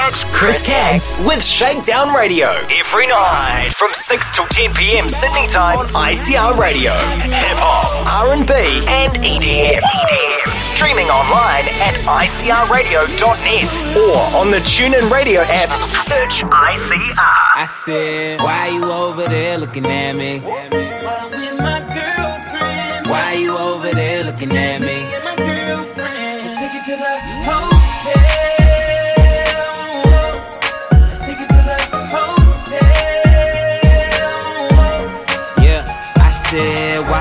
Catch Chris Caggs with Shakedown Radio every night from 6 till 10 p.m. Sydney time on ICR Radio. Hip hop, R&B, and EDM. EDM. Streaming online at icrradio.net or on the TuneIn Radio app. Search ICR. I said, why you over there looking at me? Why you over there looking at me?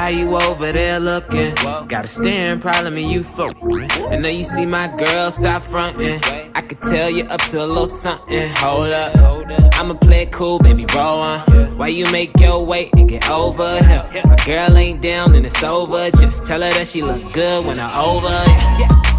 You over there looking? Got a staring problem and you folk. I know you see my girl, stop fronting. I could tell you up to a little something. Hold up, hold up. I'ma play it cool, baby, roll on. Why you make your way and get over here? My girl ain't down and it's over. Just tell her that she look good when I over. Yeah.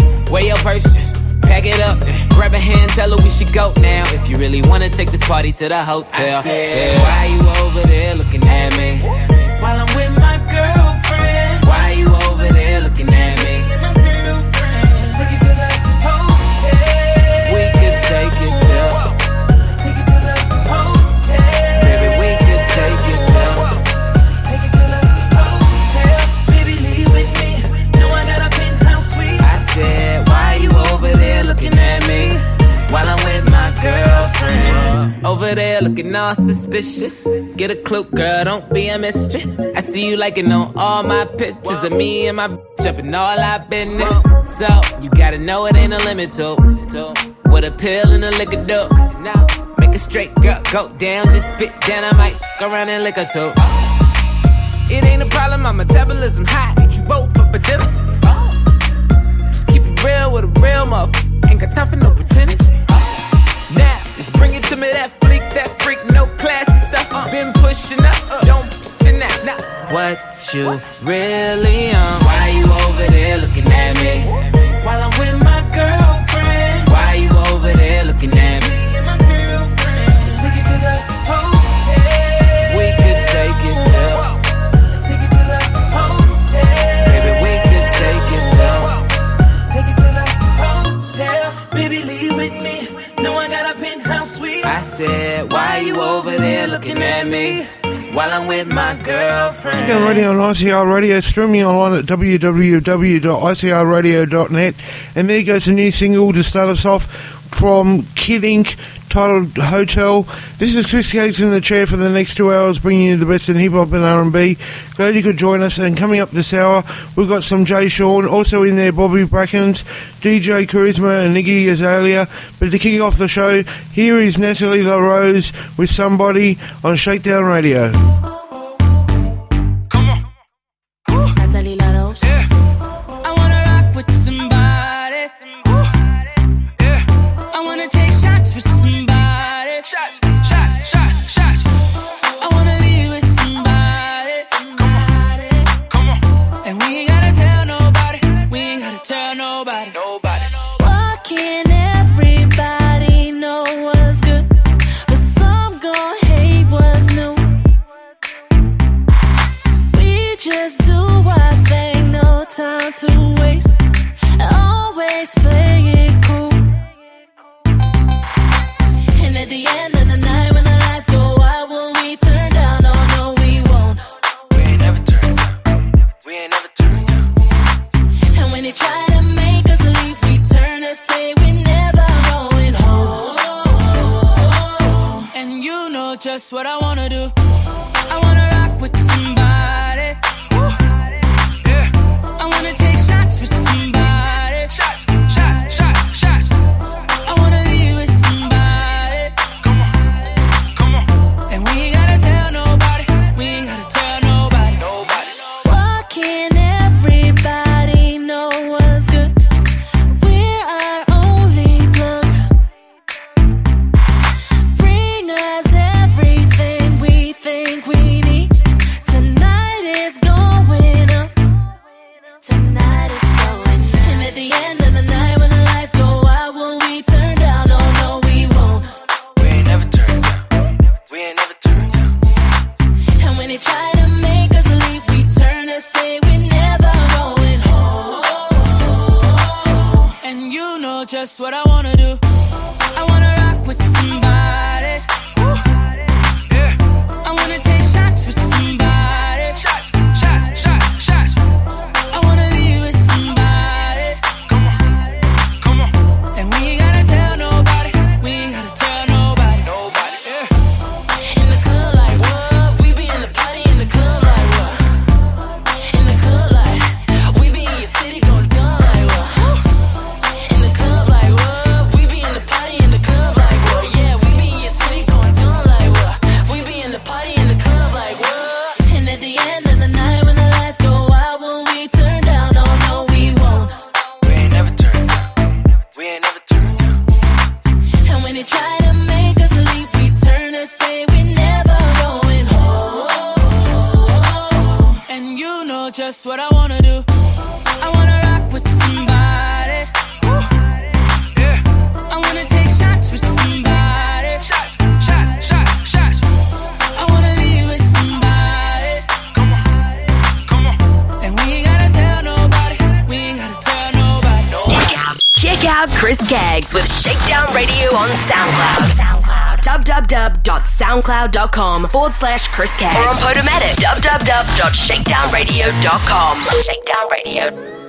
weigh your purse, just tag it up. Grab a hand, tell her we should go now. If you really wanna take this party to the hotel, I said, why you over there looking at me? While I'm with my girlfriend. Over there looking all suspicious. Get a clue, girl, don't be a mystery. I see you liking on all my pictures of me and my bitch up in all our business. So, you gotta know it ain't a limit to, what a pill and a liquor do. Make a straight girl go down, just spit down, I might go around and lick her too. It ain't a problem, my metabolism high. Eat you both for dinner. Just keep it real with a real motherfucker. Ain't got time for no pretense. Just bring it to me, that freak, that freak, no classy stuff. Been pushing up, uh, don't pushing out. Now, what you really on? Why you over there looking at me? While I'm with my girlfriend. Why you over there looking at me? While I'm with my girlfriend? Get ready on ICR Radio, streaming online at www.icrradio.net. And there goes a new single to start us off from Kid Ink titled Hotel. This is Chris Gates in the chair for the next two hours, bringing you the best in hip hop and R&B. Glad you could join us. And coming up this hour, we've got some Jay Sean, also in there Bobby Brackins, DJ Charisma, and Iggy Azalea. But to kick off the show, here is Natalie LaRose with Somebody on Shakedown Radio. what I want. soundcloud.com forward slash Chris K. Or on Podomatic, www.shakedownradio.com. Shakedown Radio.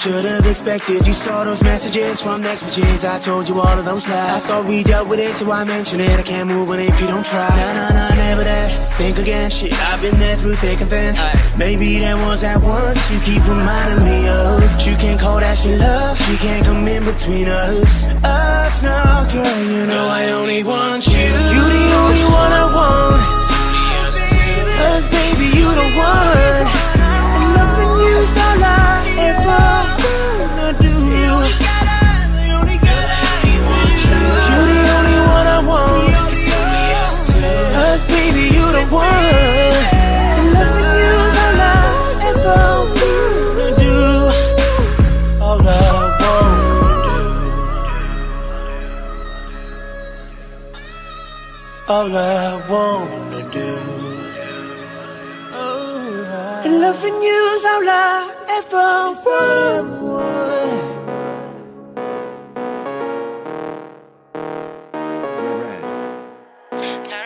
It's what I should have expected. You saw those messages from next bitches. I told you all of those lies. I saw we dealt with it, so I mention it. I can't move on if you don't try. Nah, nah, nah, never that. Think again, shit. I've been there through thick and thin. Maybe there was that once you keep reminding me of. But you can't call that shit love. You can't come in between us. Us now, girl. You know I only want you. You the only one I want. Cause baby, you the one. All I wanna do. And loving you's all I ever want.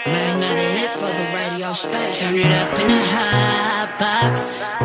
Man, not a hit for the radio station. Turn it up in the hot box.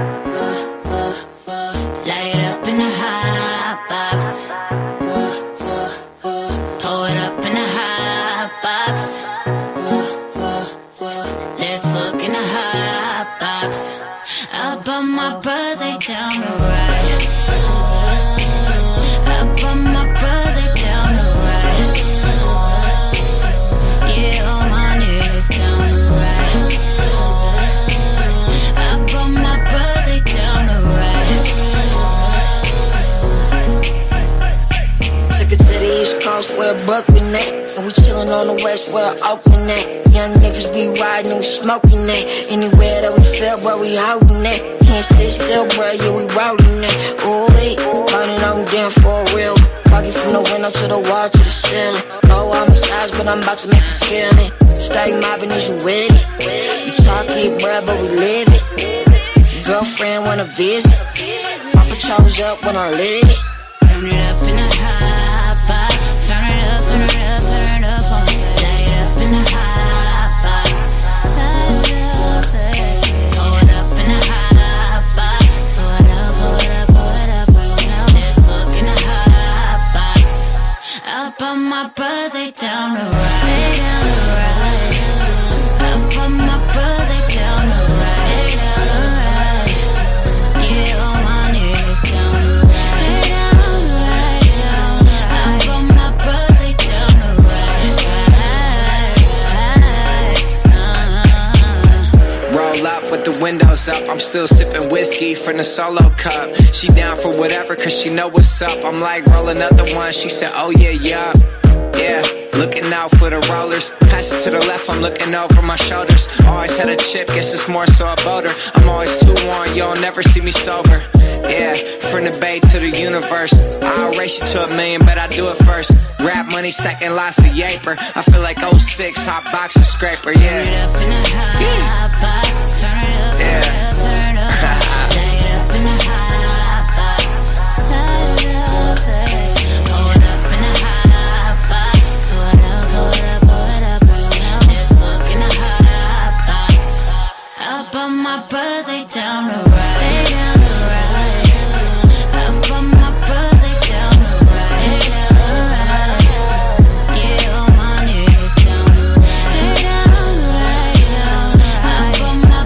Brooklyn at. And we chillin' on the West where Oakland at. Young niggas be riding we smoking that. Anywhere that we feel, bro, we holding that. Can't sit still, bro, yeah, we rolling that. Ooh, we turning on down for real. Pocket from the window to the wall to the ceiling. Oh, I'm a size, but I'm about to make you kill it. Stay mobbing, is you with it? You talk it, bruh, but we live it. Girlfriend wanna visit. My patrols up when I lit it. Turn it up in the hot my they down the down the windows up. I'm still sipping whiskey from the solo cup. She down for whatever, cause she know what's up. I'm like, roll another one. She said, oh yeah, yeah. Yeah, looking out for the rollers. Pass it to the left, I'm looking over my shoulders. Always had a chip, guess it's more so about her. I'm always too warm, you'll never see me sober. Yeah, from the bay to the universe. I'll race you to a million, but I do it first. Rap money, second lots of yaper. I feel like 06, hot boxer scraper, Turn it yeah. up in the hot box. Turn it up, turn it up, turn it up. Down the right. They down the. Up on my down the right. They down the. Yeah, all my niggas down the. They down the right, down the. Up on my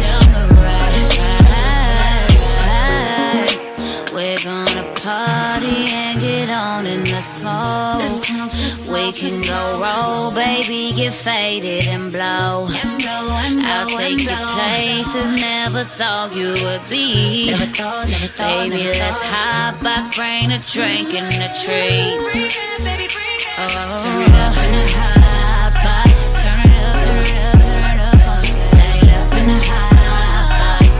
down the right, right. We're gonna party and get on in the smoke. We can go roll, baby, get faded and blow. I'll take you places never thought you would be. Baby, let's hot box, bring a drink and a treat. Oh, turn it up in the hot box. Turn it up, turn it up, turn it up. Light it up in the hot box.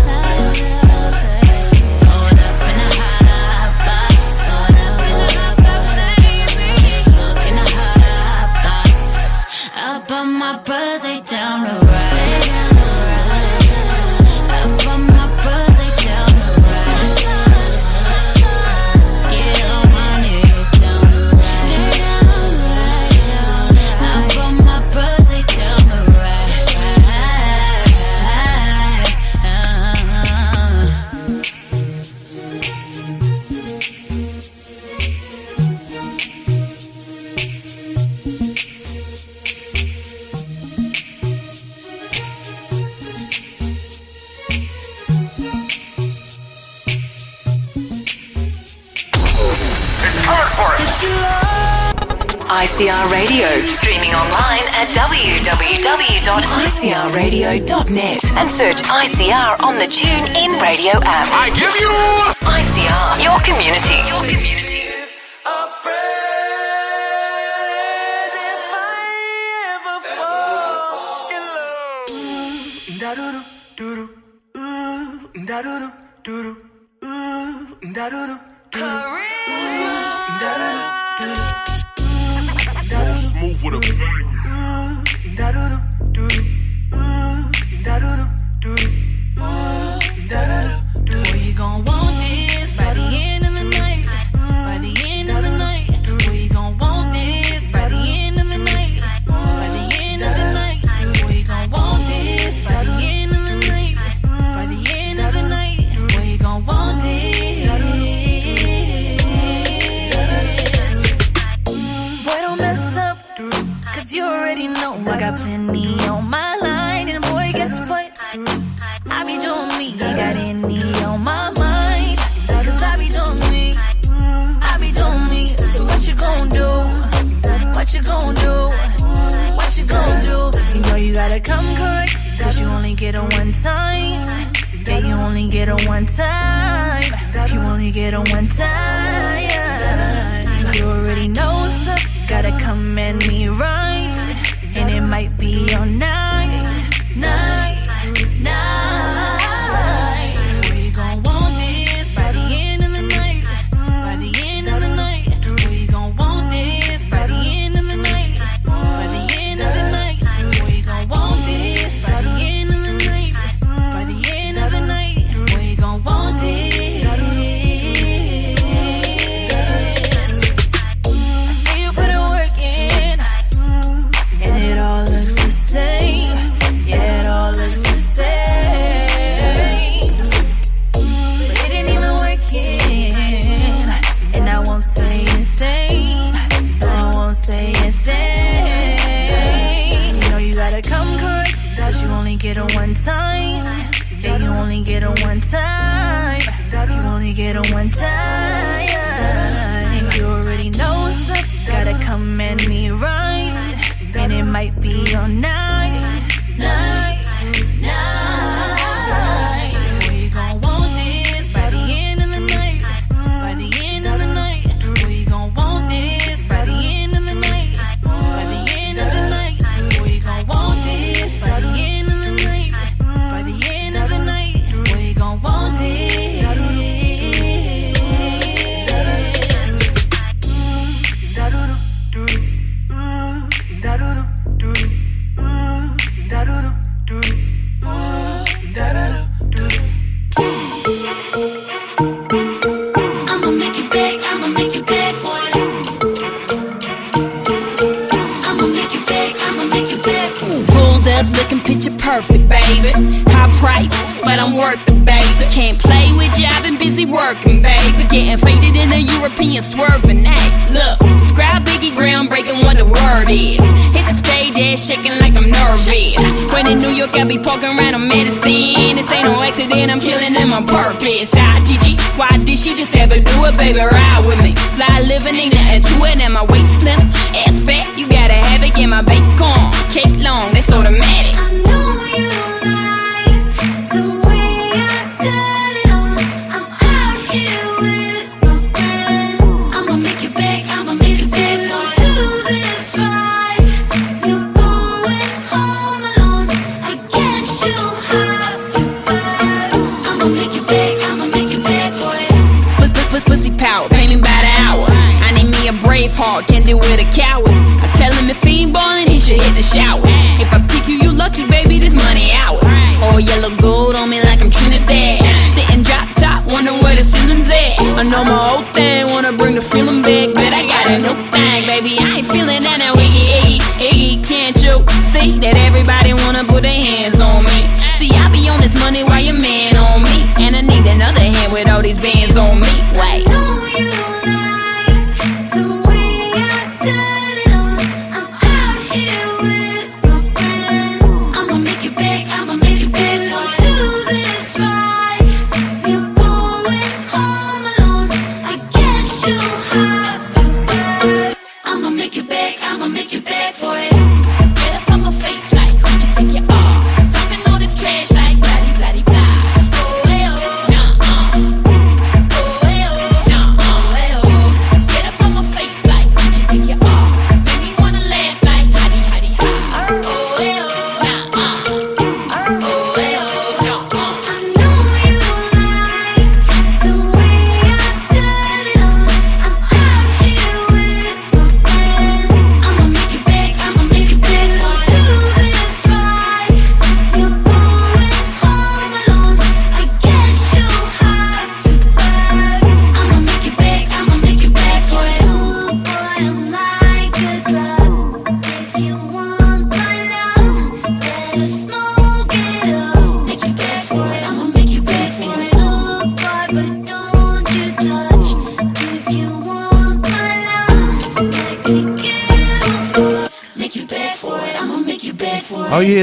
Light it up, baby. ICR Radio, streaming online at www.icrradio.net and search ICR on the TuneIn Radio app. I give you ICR, your community. Your community. Charisma move with a body. When in New York, I be poking around on medicine. This ain't no accident, I'm killing them on purpose. I G G. Why did she just ever do it, baby? Ride with me. Fly living, ain't nothing to it, and my waist slim. Ass fat, you gotta have it, get my bacon. Cake long, that's automatic. I know you.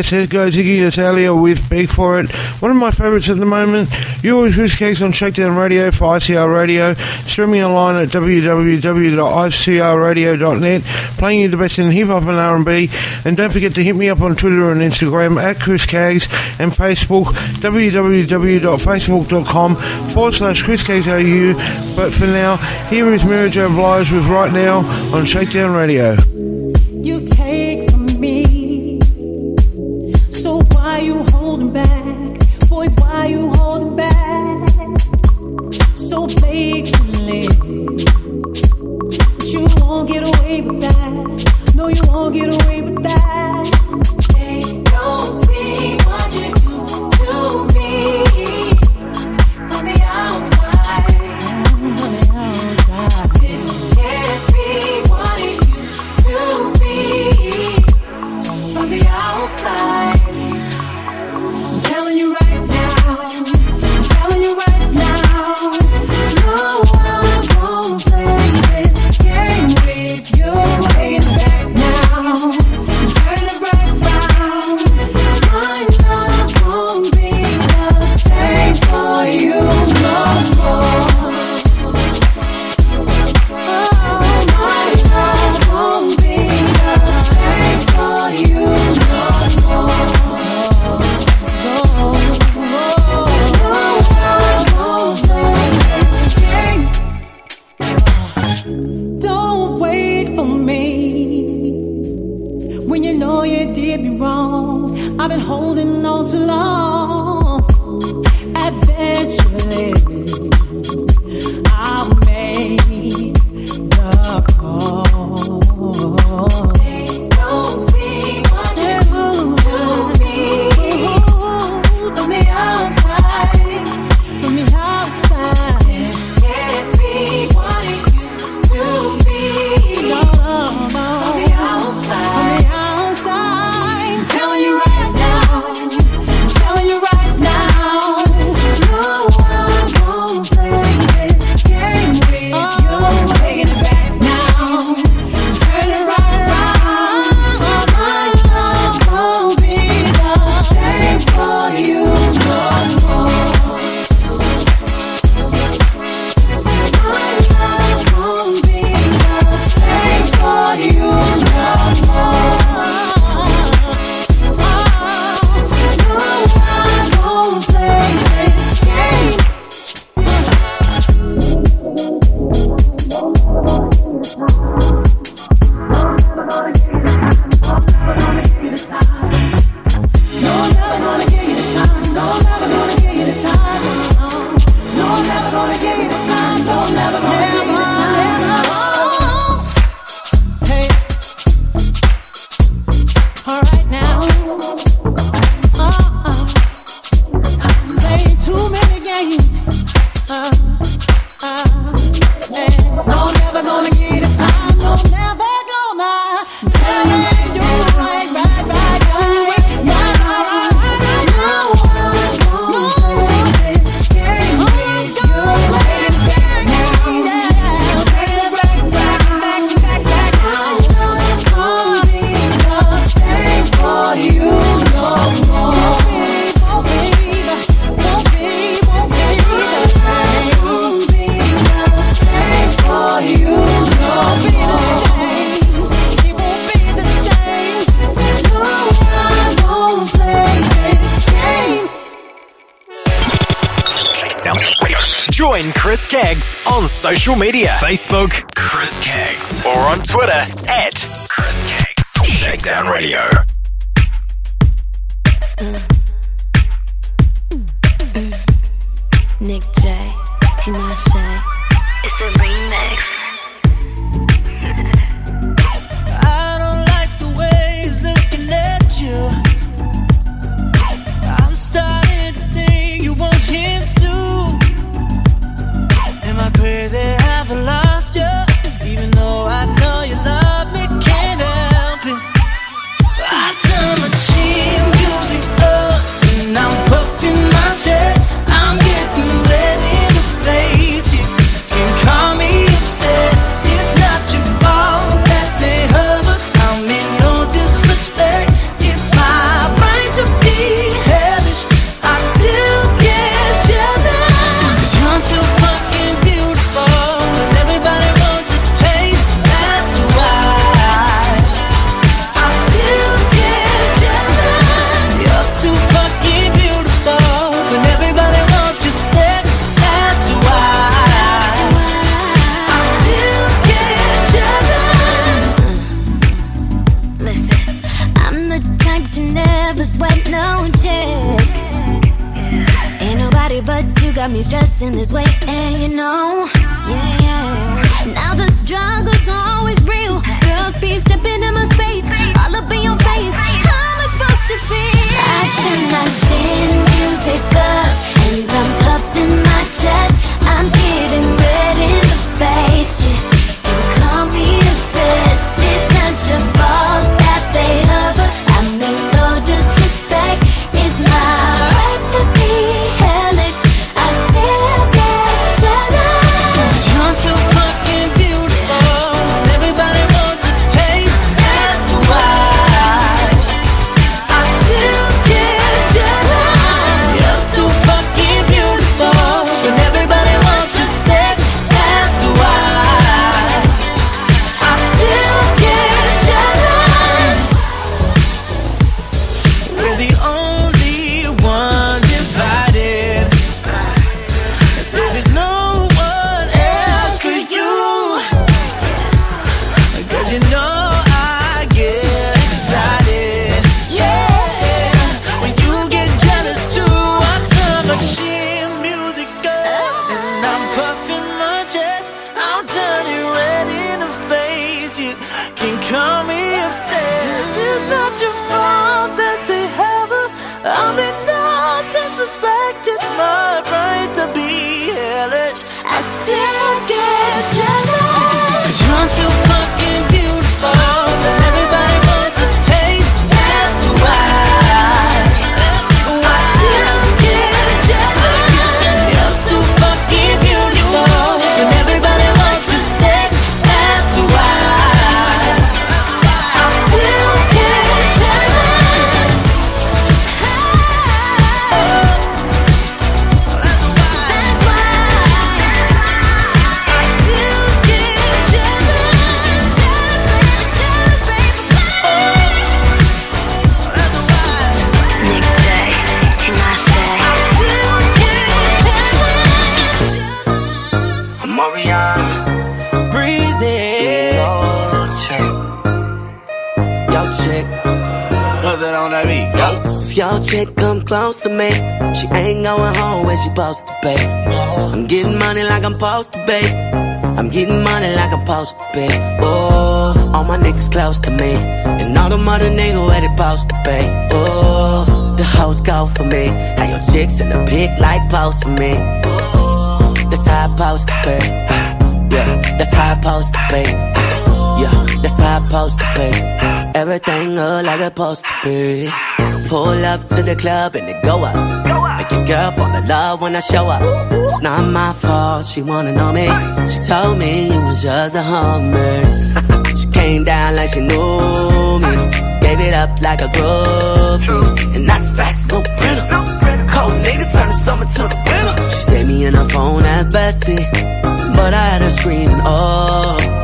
Tedco Iggy Azalea with Beg For It. One of my favourites at the moment. You're Who's Cakes on Shakedown Radio for ICR Radio. Streaming online at www.icrradio.net. Playing you the best in hip hop and R&B. And don't forget to hit me up on Twitter and Instagram at Chris Cags and Facebook www.facebook.com forward slash Chris But for now, here is Mary J. Blige with Right Now on Shakedown Radio. baby supposed to be. Pull up to the club and they go up. Make your girl fall in love when I show up. It's not my fault, she wanna know me. She told me you was just a hummer. she came down like she knew me. Gave it up like a groupie. And that's facts, no printer. Cold nigga turn the summer to the winter. She saved me in her phone at bestie. But I had her screaming, oh.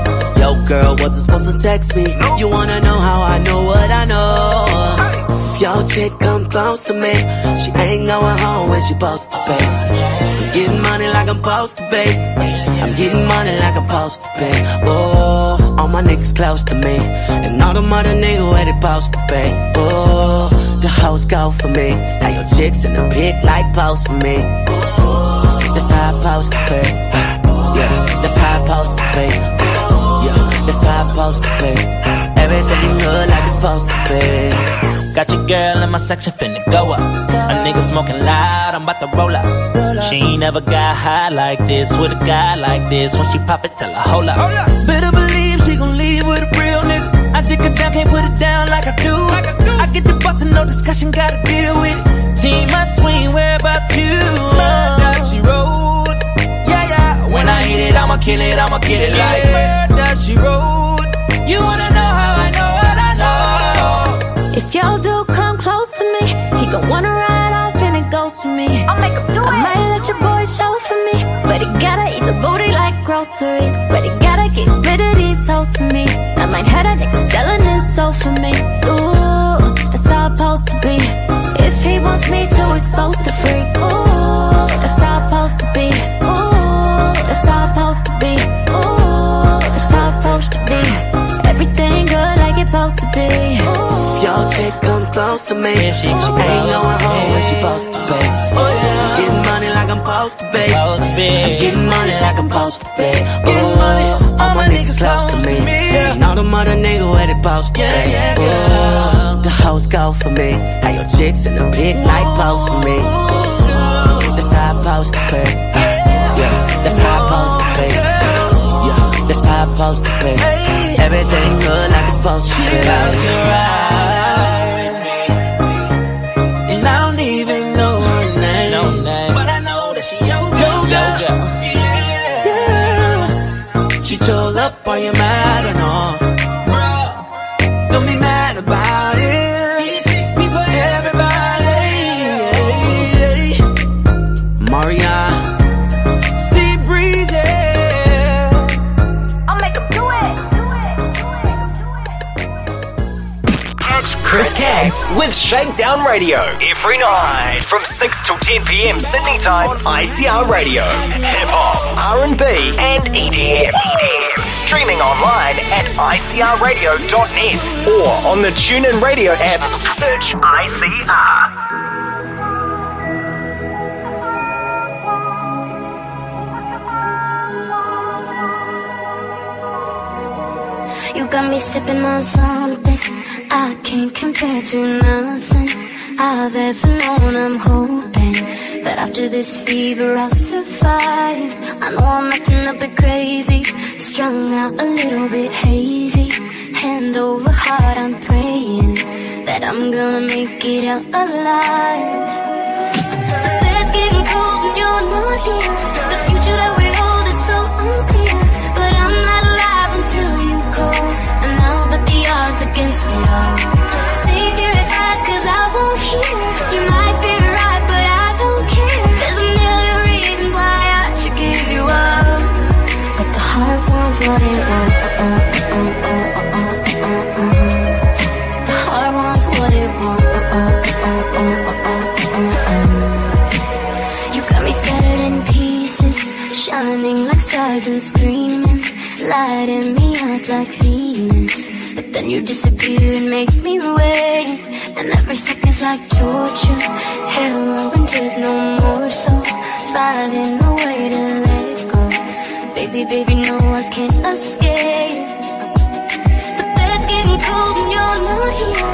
Yo, girl, wasn't supposed to text me. You wanna know how I know what I know? If your chick come close to me, she ain't going home when she supposed to be. I'm getting money like I'm supposed to pay. I'm getting money like I'm supposed to pay. Oh, all my niggas close to me, and all them other niggas where they supposed to pay. Oh, the hoes go for me. Now your chicks in the pic like post for me. That's how I supposed to be. Yeah, that's how I supposed to be. Yeah, that's how I supposed to be. Everything look like it's supposed to be. Got your girl in my section finna go up. A nigga smoking loud, I'm about to roll up. She ain't never got high like this with a guy like this. When she pop it, tell her hold up. Oh, Better believe she gon' leave with a real nigga. I dick her down, can't put it down like I do. I get the bustin', no discussion, gotta deal with it. Team my swing, where about you? Yeah. When I hit it, I'ma kill it, I'ma get it like Murder, she wrote. You wanna know how I know what I know? If your dude come close to me, he gon' wanna ride off and it goes for me. I'll make him do it. I might let your boy show for me, but he gotta eat the booty like groceries. But he gotta get rid of these hoes for me. I might have a nigga selling his soul for me. Ooh, that's how it's supposed to be. If he wants me to expose the freak, ooh, Ooh. If your chick come close to me. She ain't going home when she supposed to be. Oh, getting money like I'm supposed to be. I'm getting money like I'm supposed to be. Ooh, all my niggas close to me. And all the mother niggas where they supposed to be. Ooh, the hoes go for me. How your chicks in the pit like post for me. That's how I supposed to be. Yeah, that's how I supposed to be. How I supposed to be. Everything good like it's supposed to be. And I don't even know her name. But I know that she your girl. Yeah. She chose up, are you mad With Shakedown Radio every night from 6 till 10 p.m. Sydney time on ICR Radio. Hip hop, R&B, and EDM. EDM. Streaming online at icrradio.net or on the TuneIn Radio app. Search ICR. Got me sipping on something I can't compare to nothing I've ever known. I'm hoping that after this fever I'll survive. I know I'm acting a bit crazy, strung out a little bit hazy. Hand over heart, I'm praying that I'm gonna make it out alive. The bed's getting cold and you're not here. What it wants. The heart wants what it wants. You got me scattered in pieces, shining like stars and screaming, lighting me up like Venus. Then you disappear and make me wait, and every second's like torture. Heroin did no more, so finding a way to let go. Baby, baby, no, I can't escape. The bed's getting cold and you're not here.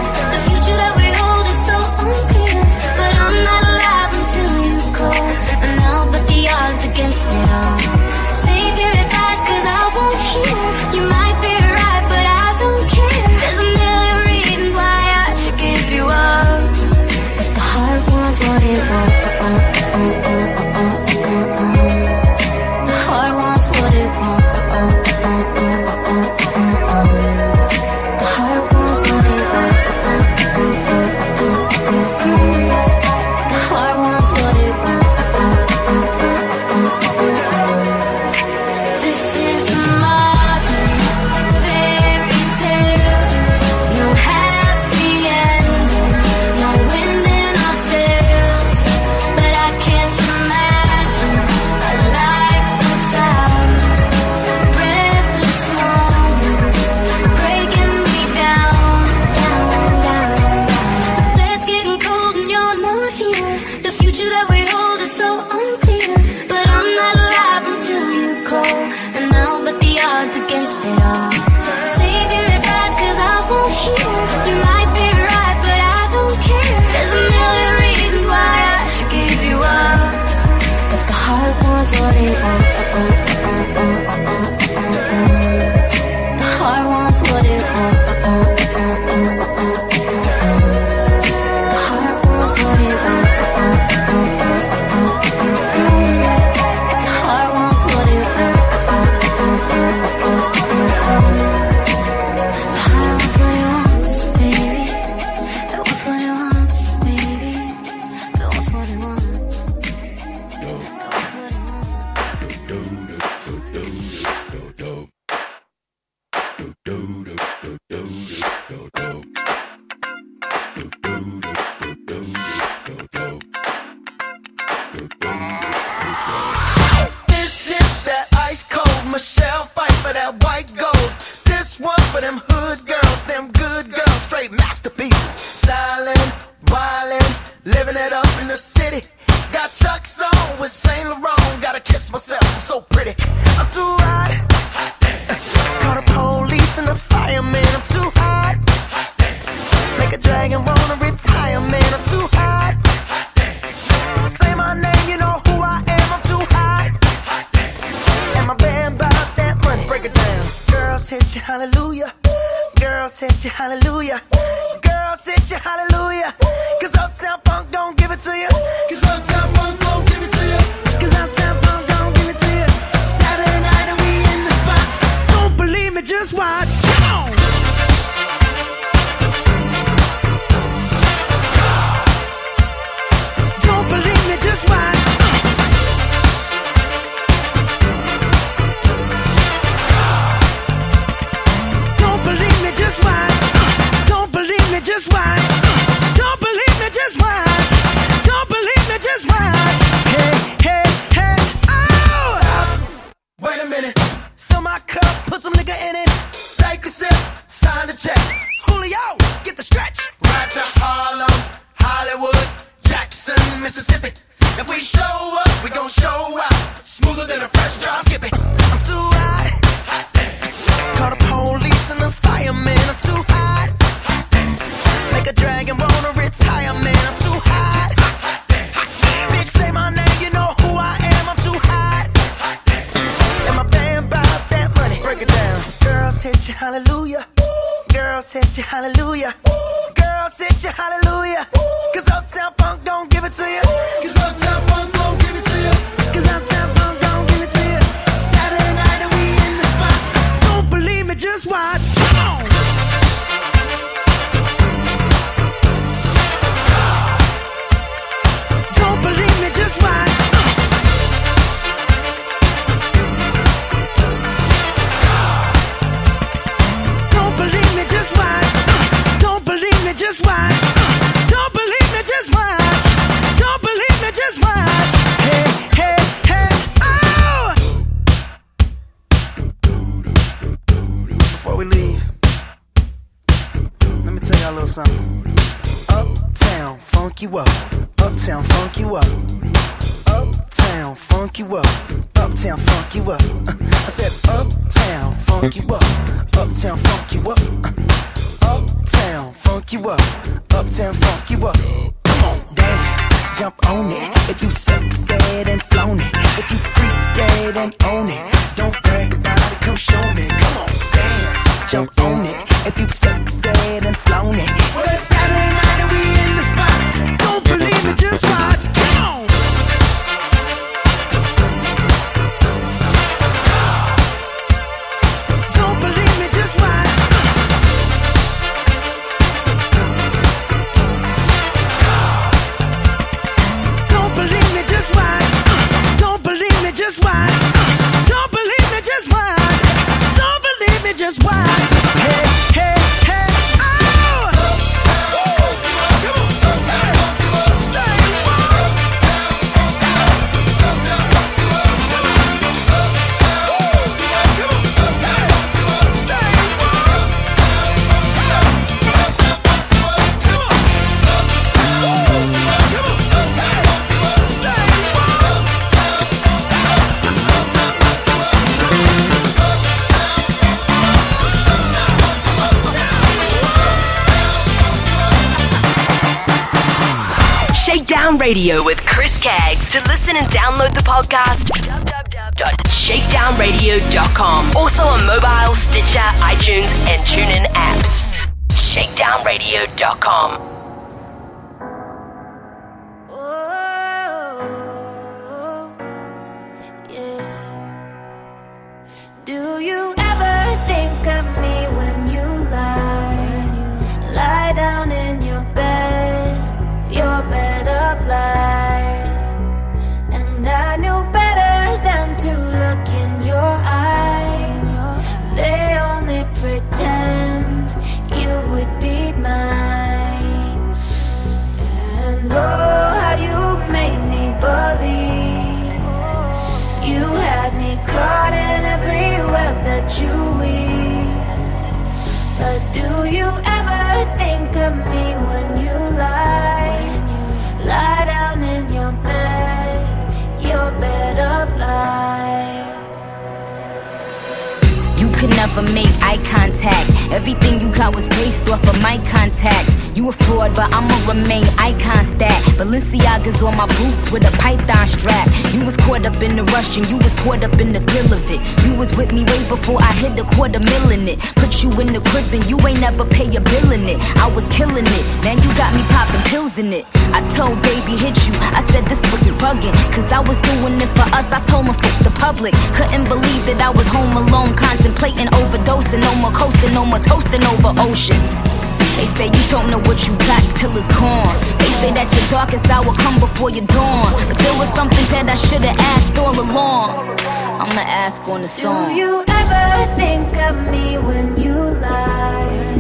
Dawn. But there was something that I should've asked all along. I'ma ask on the song. Do you ever think of me when you lie?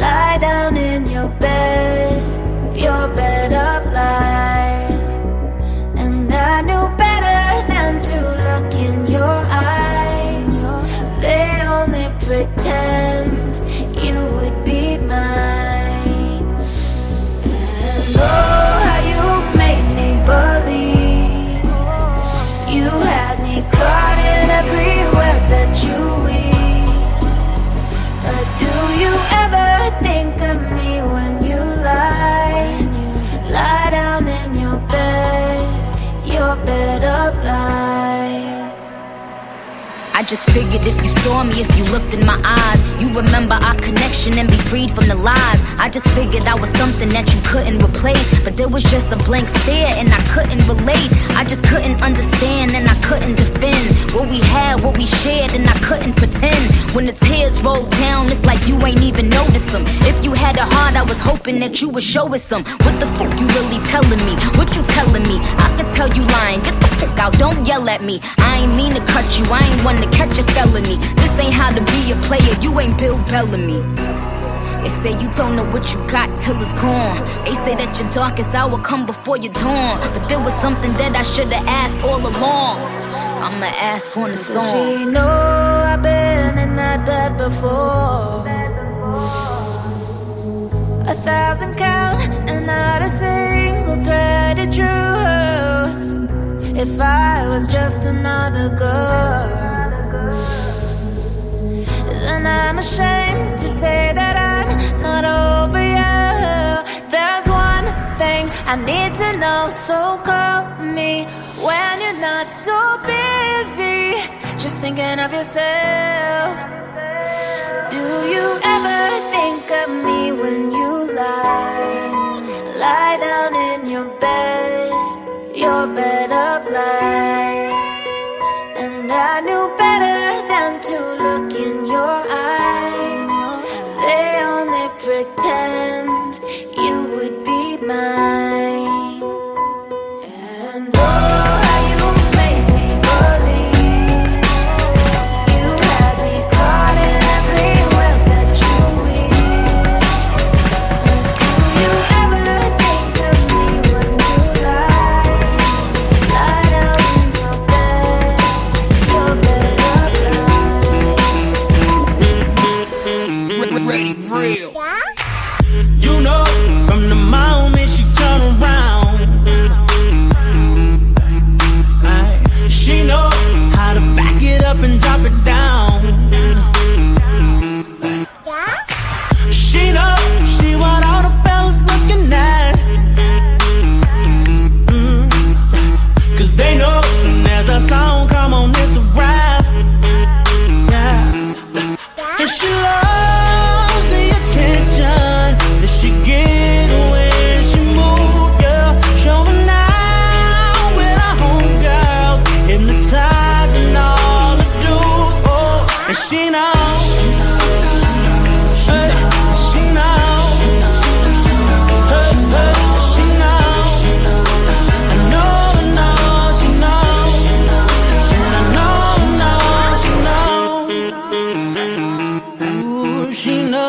Lie down in your bed, your bed of lies. Just figured if you saw me, if you looked in my eyes, you remember our connection and be freed from the lies. I just figured I was something that you couldn't replace. But there was just a blank stare and I couldn't relate. I just couldn't understand and I couldn't defend what we had, what we shared, and I couldn't pretend. When the tears rolled down, it's like you ain't even noticed them. If you had a heart, I was hoping that you would show us some. What the fuck you really telling me? What you telling me? I could tell you lying. Get the fuck out, don't yell at me. I ain't mean to cut you, I ain't one to catch a felony. This ain't how to be a player, you ain't Bill Bellamy. They say you don't know what you got till it's gone. They say that your darkest hour come before your dawn. But there was something that I should've asked all along. I'ma ask on the So song. she know I've been in that bed before. A thousand count and not a single thread of truth. If I was just another girl, then I'm ashamed to say that I'm not over you. There's one thing I need to know, so call me when you're not so busy. Just thinking of yourself. Do you ever think of me when you lie? Lie down in your bed, your bed of lies. And I knew better to look in your eyes. They only pretend you would be mine.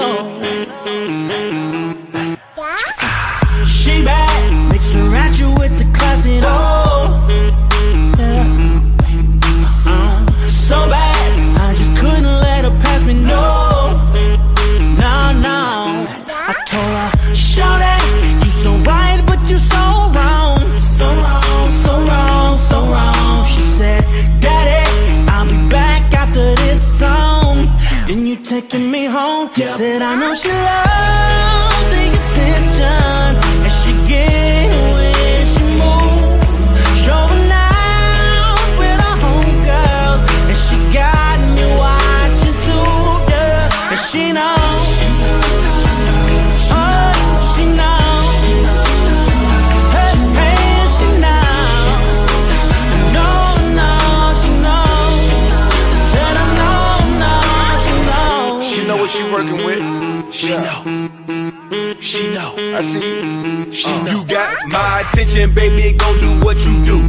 She I know she my attention, baby, go do what you do.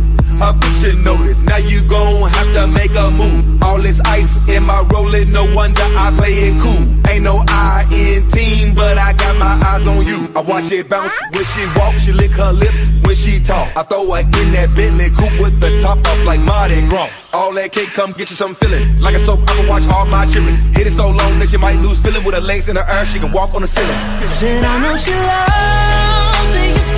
A fiction notice, now you gon' have to make a move. All this ice in my rolling, no wonder I play it cool. Ain't no I in team, but I got my eyes on you. I watch it bounce when she walk, she lick her lips when she talk. I throw her in that Bentley coupe with the top off like Mardi Gras. All that cake, come get you some feeling. Like a soap, I can watch all my children. Hit it so long that she might lose feeling with her legs in her air. She can walk on the ceiling. Said I know she loves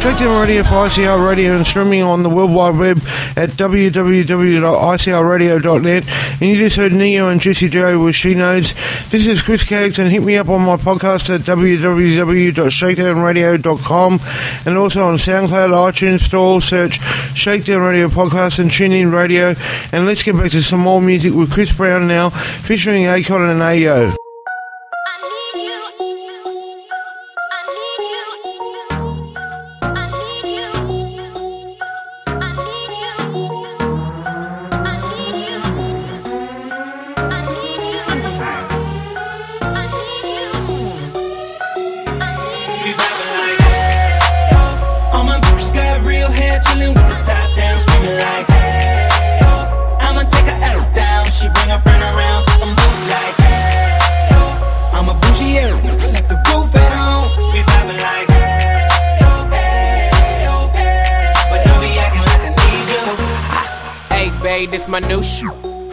Check radio for ICR Radio and streaming on the World Wide Web at www.icrradio.net. And you just heard Ne-Yo and Juicy J with She Knows. This is Chris Caggs and hit me up on my podcast at www.shakedownradio.com and also on SoundCloud, iTunes Store, search Shakedown Radio Podcast and tune in radio. And let's get back to some more music with Chris Brown now, featuring Akon and Ayo.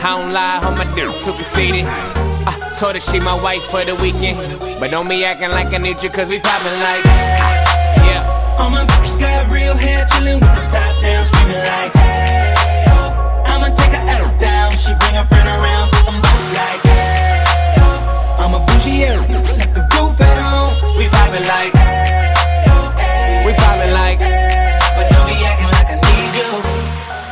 I don't lie, on my dick too conceited. I told her she my wife for the weekend, but don't be acting like I need you 'cause we poppin' like, ah, yeah. All my bitches got real hair, chillin' with the top down, screaming like, hey, oh. I'ma take her out down, she bring her friend around, I'm like, hey, oh. I'm a bougie area, like the roof at home, we vibing like, hey, oh, We poppin' like, but don't be acting like I need you.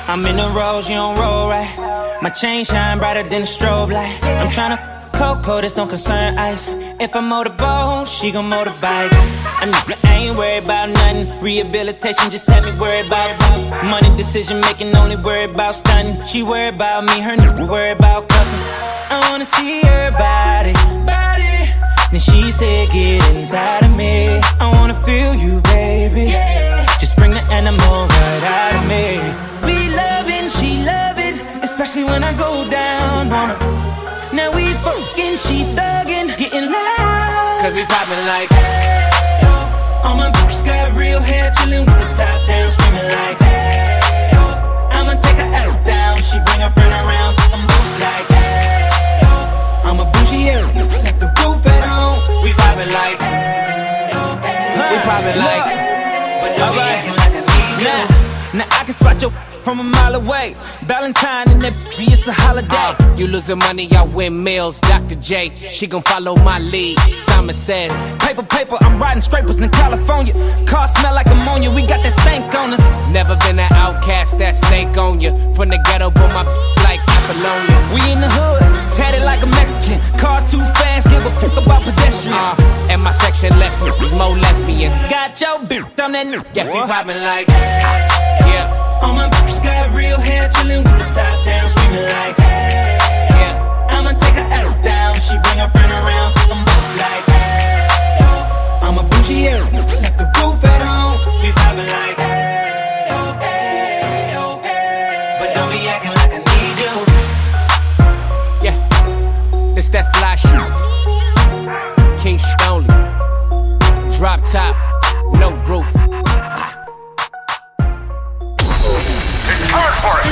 I'm in the rose, you don't roll right. My chain shine brighter than a strobe light. I'm tryna Coco, this don't concern ice. If I motorboat, she gon' motorbike. I'm, I ain't worried about nothing. Rehabilitation just had me worried about money decision making. Only worried about stunning. She worried about me, her nigga worried about cuffing. I wanna see her body, body. Then she said, get inside of me. I wanna feel you, baby. Just bring the animal right out of me. Especially when I go down on her. Now we fucking, she thuggin', getting loud. Cause we poppin' like, hey, yo. All my bitches got real hair, chillin' with the top down, screaming like, hey, oh. I'ma take her out down, she bring her friend around, I'm moving like, hey, oh. I'm a bougie area, like the roof at home, we poppin' like, Hey, we poppin' like, but don't be acting like I need you. Now, I can spot your from a mile away. Valentine and that bitch, it's a holiday. Uh, you losing money, I win meals. Dr. J, she gon' follow my lead. Simon says, Paper, paper, I'm riding scrapers in California. Car smell like ammonia, we got that stank on us. Never been an outcast, that stank on you. From the ghetto, but my like Apollonia. We in the hood, tatted like a Mexican. Car too fast, give a fuck about pedestrians. Uh, and my section less niggas, more lesbians. Got your bitch, I'm that nigga. Yeah, we poppin' like, yeah. All my bitches got real hair, chillin' with the top down, screaming like, hey, yeah. I'ma take her out down, she bring her friend around, I'm like, hey. I'm a bougie area, like the roof at home, we vibing like, hey, that fly shit. King shit only. Drop top, no roof. It's time for it.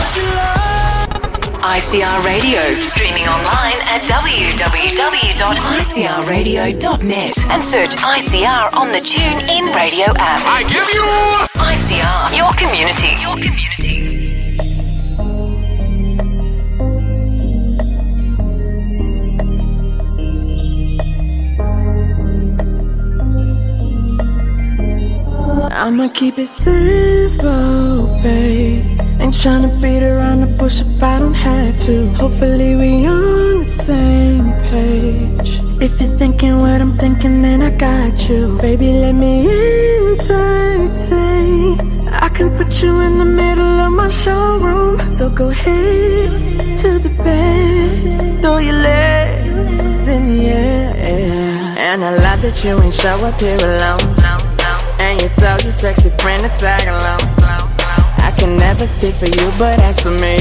ICR Radio. Streaming online at www.icrradio.net and search ICR on the Tune In Radio app. I give you ICR, your community. Your community. I'ma keep it simple, babe. Ain't tryna beat around the bush if I don't have to. Hopefully, we on the same page. If you're thinking what I'm thinking, then I got you. Baby, let me entertain. I can put you in the middle of my showroom. So go ahead to the bed. Throw your legs in the air. And I love that you ain't show up here alone. You tell your sexy friend to tag along. I can never speak for you, but as for me,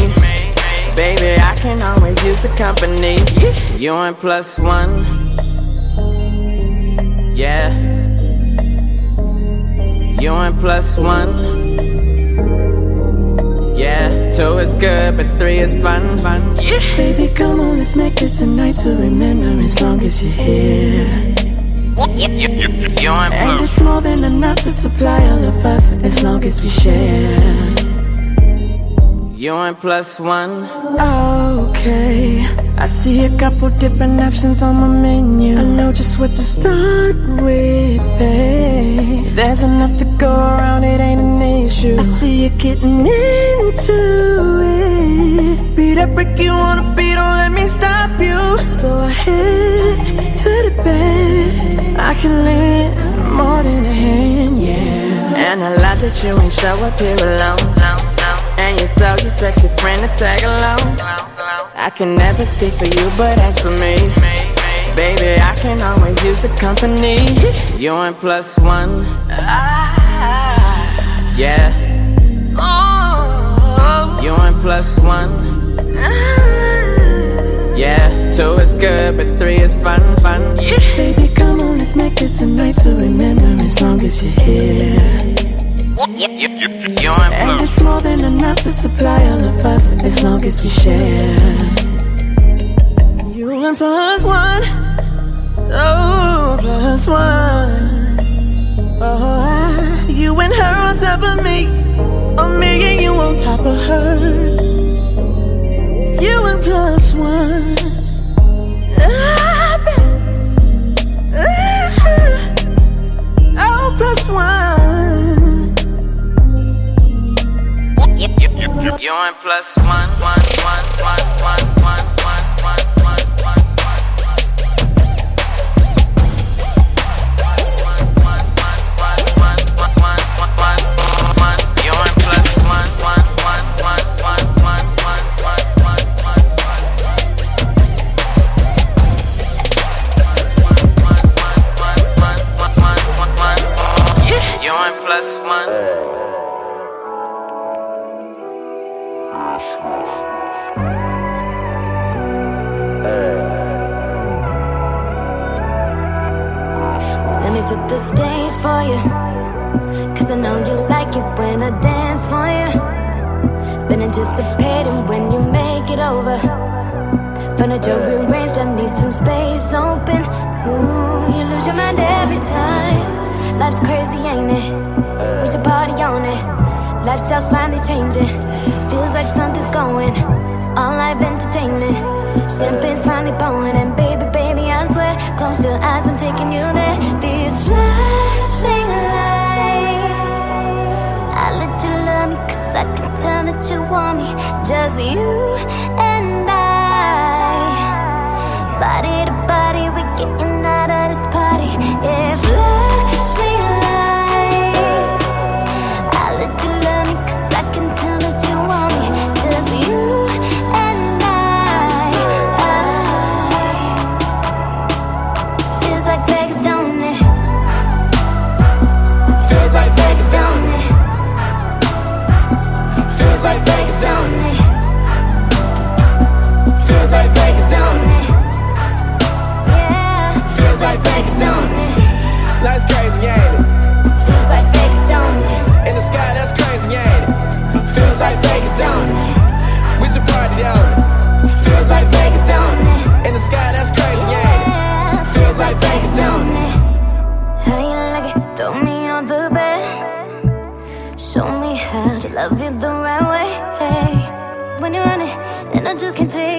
baby, I can always use the company. You and plus one, yeah. You and plus one, yeah. Two is good, but three is fun, fun. Yeah. Baby, come on, let's make this a night to remember as long as you're here. And it's more than enough to supply all of us as long as we share. You and plus one. Okay. I see a couple different options on my menu. I know just what to start with, babe. There's enough to go around, it ain't an issue. I see you getting into it. Beat up brick, you wanna beat, don't let me stop you. So I head to the bed. I can lend more than a hand, yeah. And I love that you ain't show up here alone. And you told your sexy friend to tag along. I can never speak for you, but as for me, baby, I can always use the company. You and plus one, yeah. You and plus one, yeah. Two is good, but three is fun, fun. Baby, come let's make this a night to remember as long as you're here. And it's more than enough to supply all of us as long as we share. You and plus one, oh, plus one. Oh, I, you and her on top of me, on me and you on top of her. You and plus one. Ah, just one. You and plus one, one, one, one, one, one. Life's crazy, ain't it? We should party on it. Lifestyle's finally changing. Feels like something's going. All live entertainment. Champagne's finally pouring, and baby, baby, I swear, close your eyes, I'm taking you there. These flashing lights. I let you love me, cause I can tell that you want me. Just you just can't take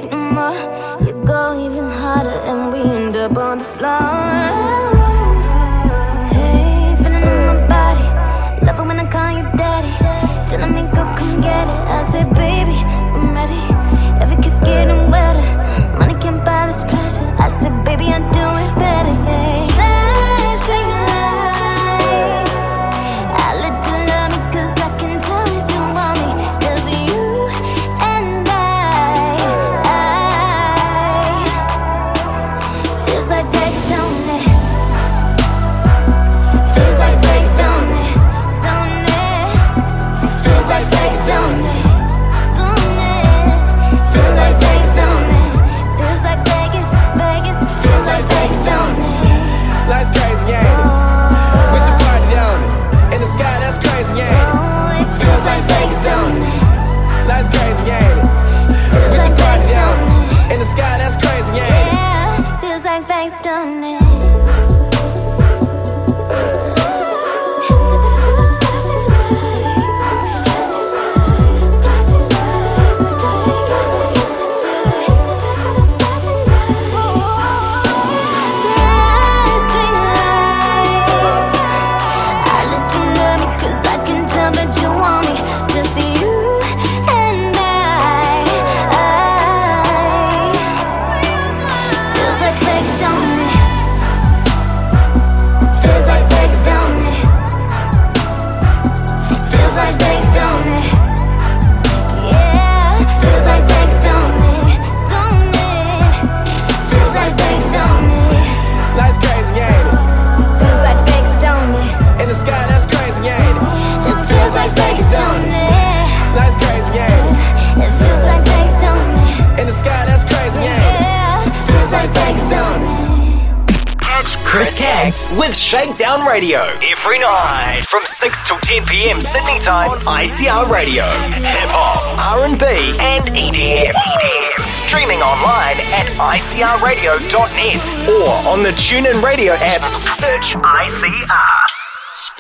Radio every night from 6 till 10 p.m. Sydney time on ICR Radio. Hip hop, R&B, and EDM. EDM. Streaming online at icrradio.net or on the TuneIn Radio app. Search ICR.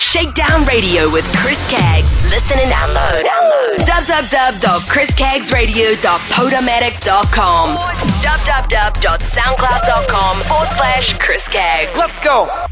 Shakedown Radio with Chris Keggs. Listen and download. Download. www.chriscagsradio.podomatic.com or www.soundcloud.com forward slash Chris Keggs. Let's go.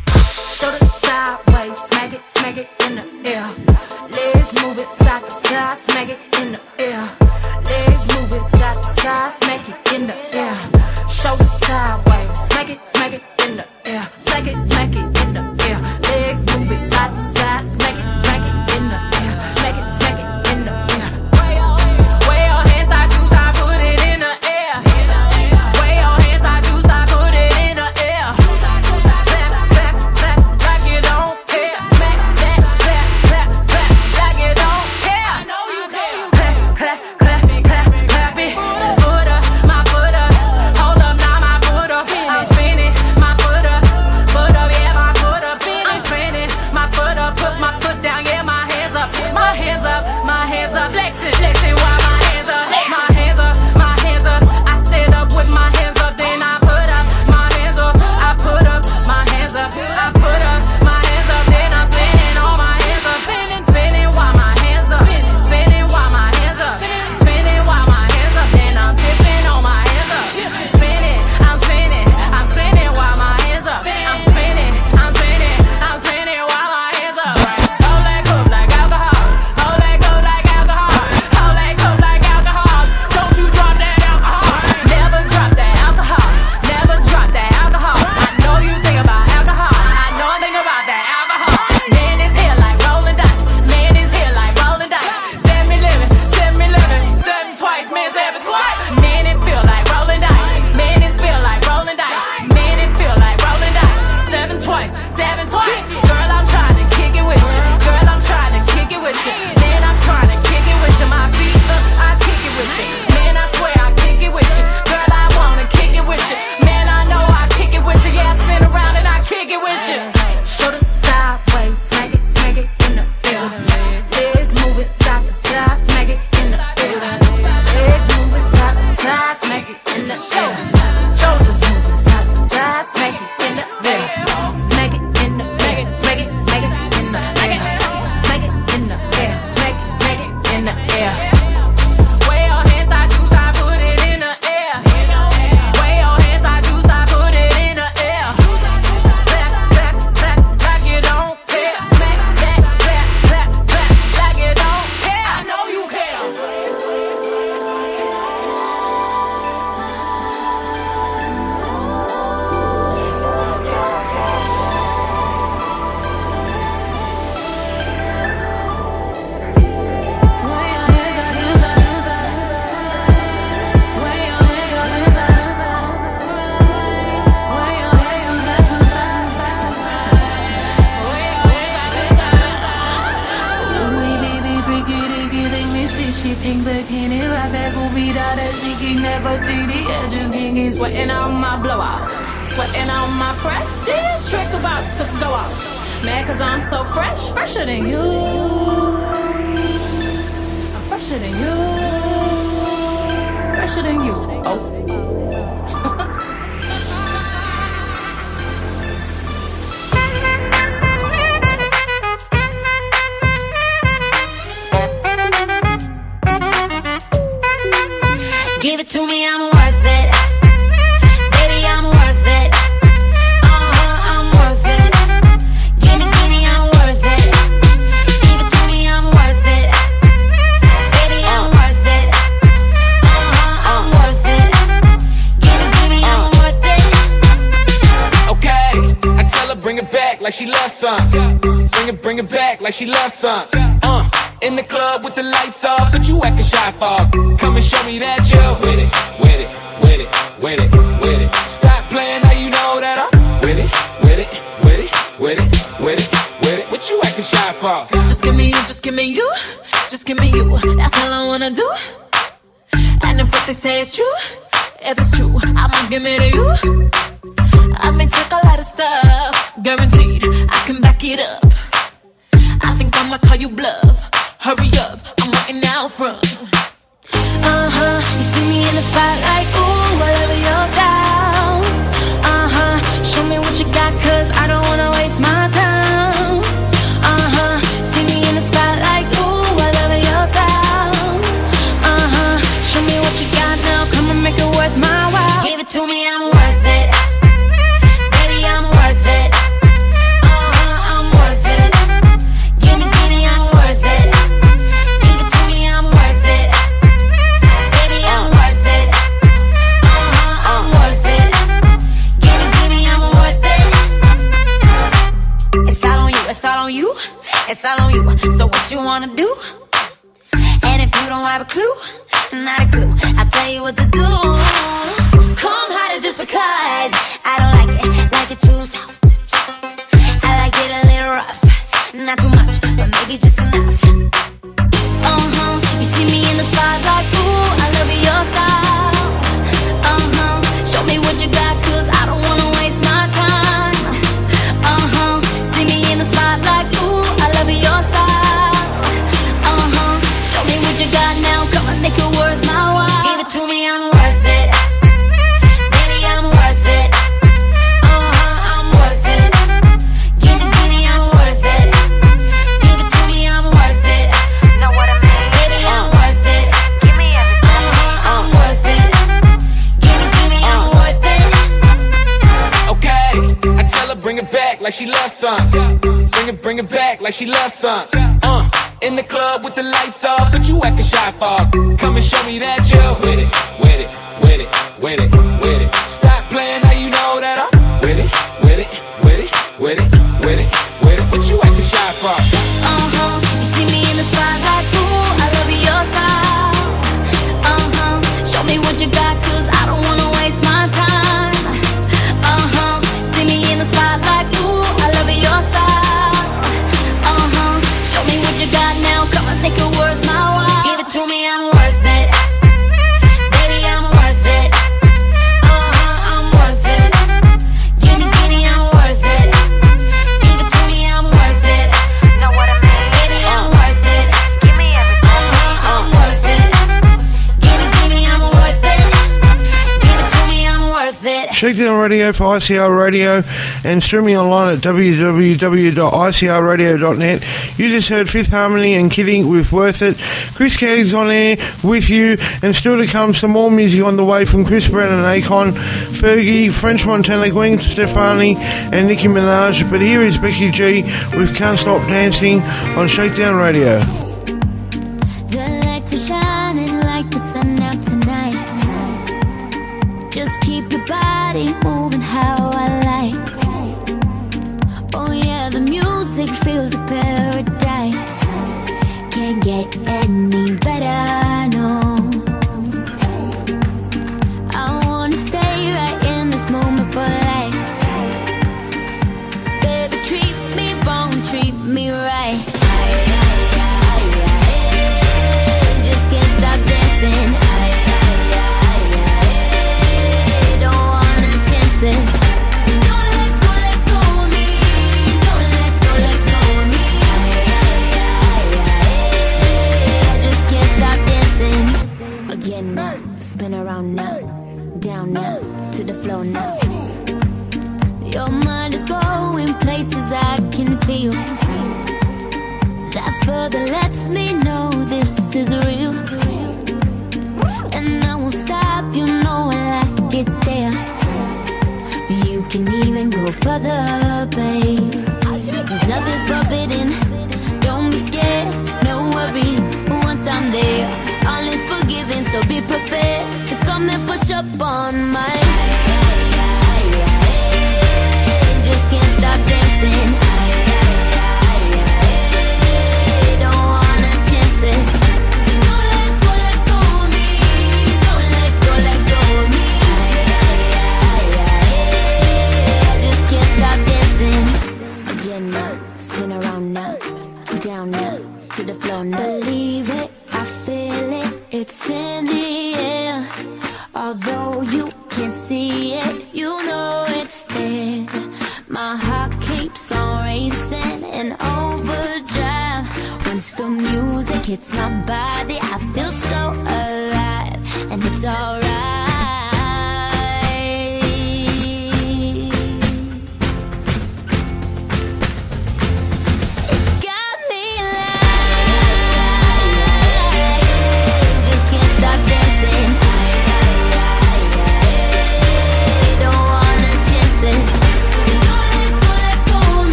sun. ICR Radio and streaming online at www.icrradio.net. You just heard Fifth Harmony and Kid Ink with Worth It. Chris Keggs on air with you, and still to come some more music on the way from Chris Brennan, Akon, Fergie, French Montana, Gwen Stefani, and Nicki Minaj. But here is Becky G with Can't Stop Dancing on Shakedown Radio. My heart keeps on racing in overdrive. Once the music hits my body, I feel so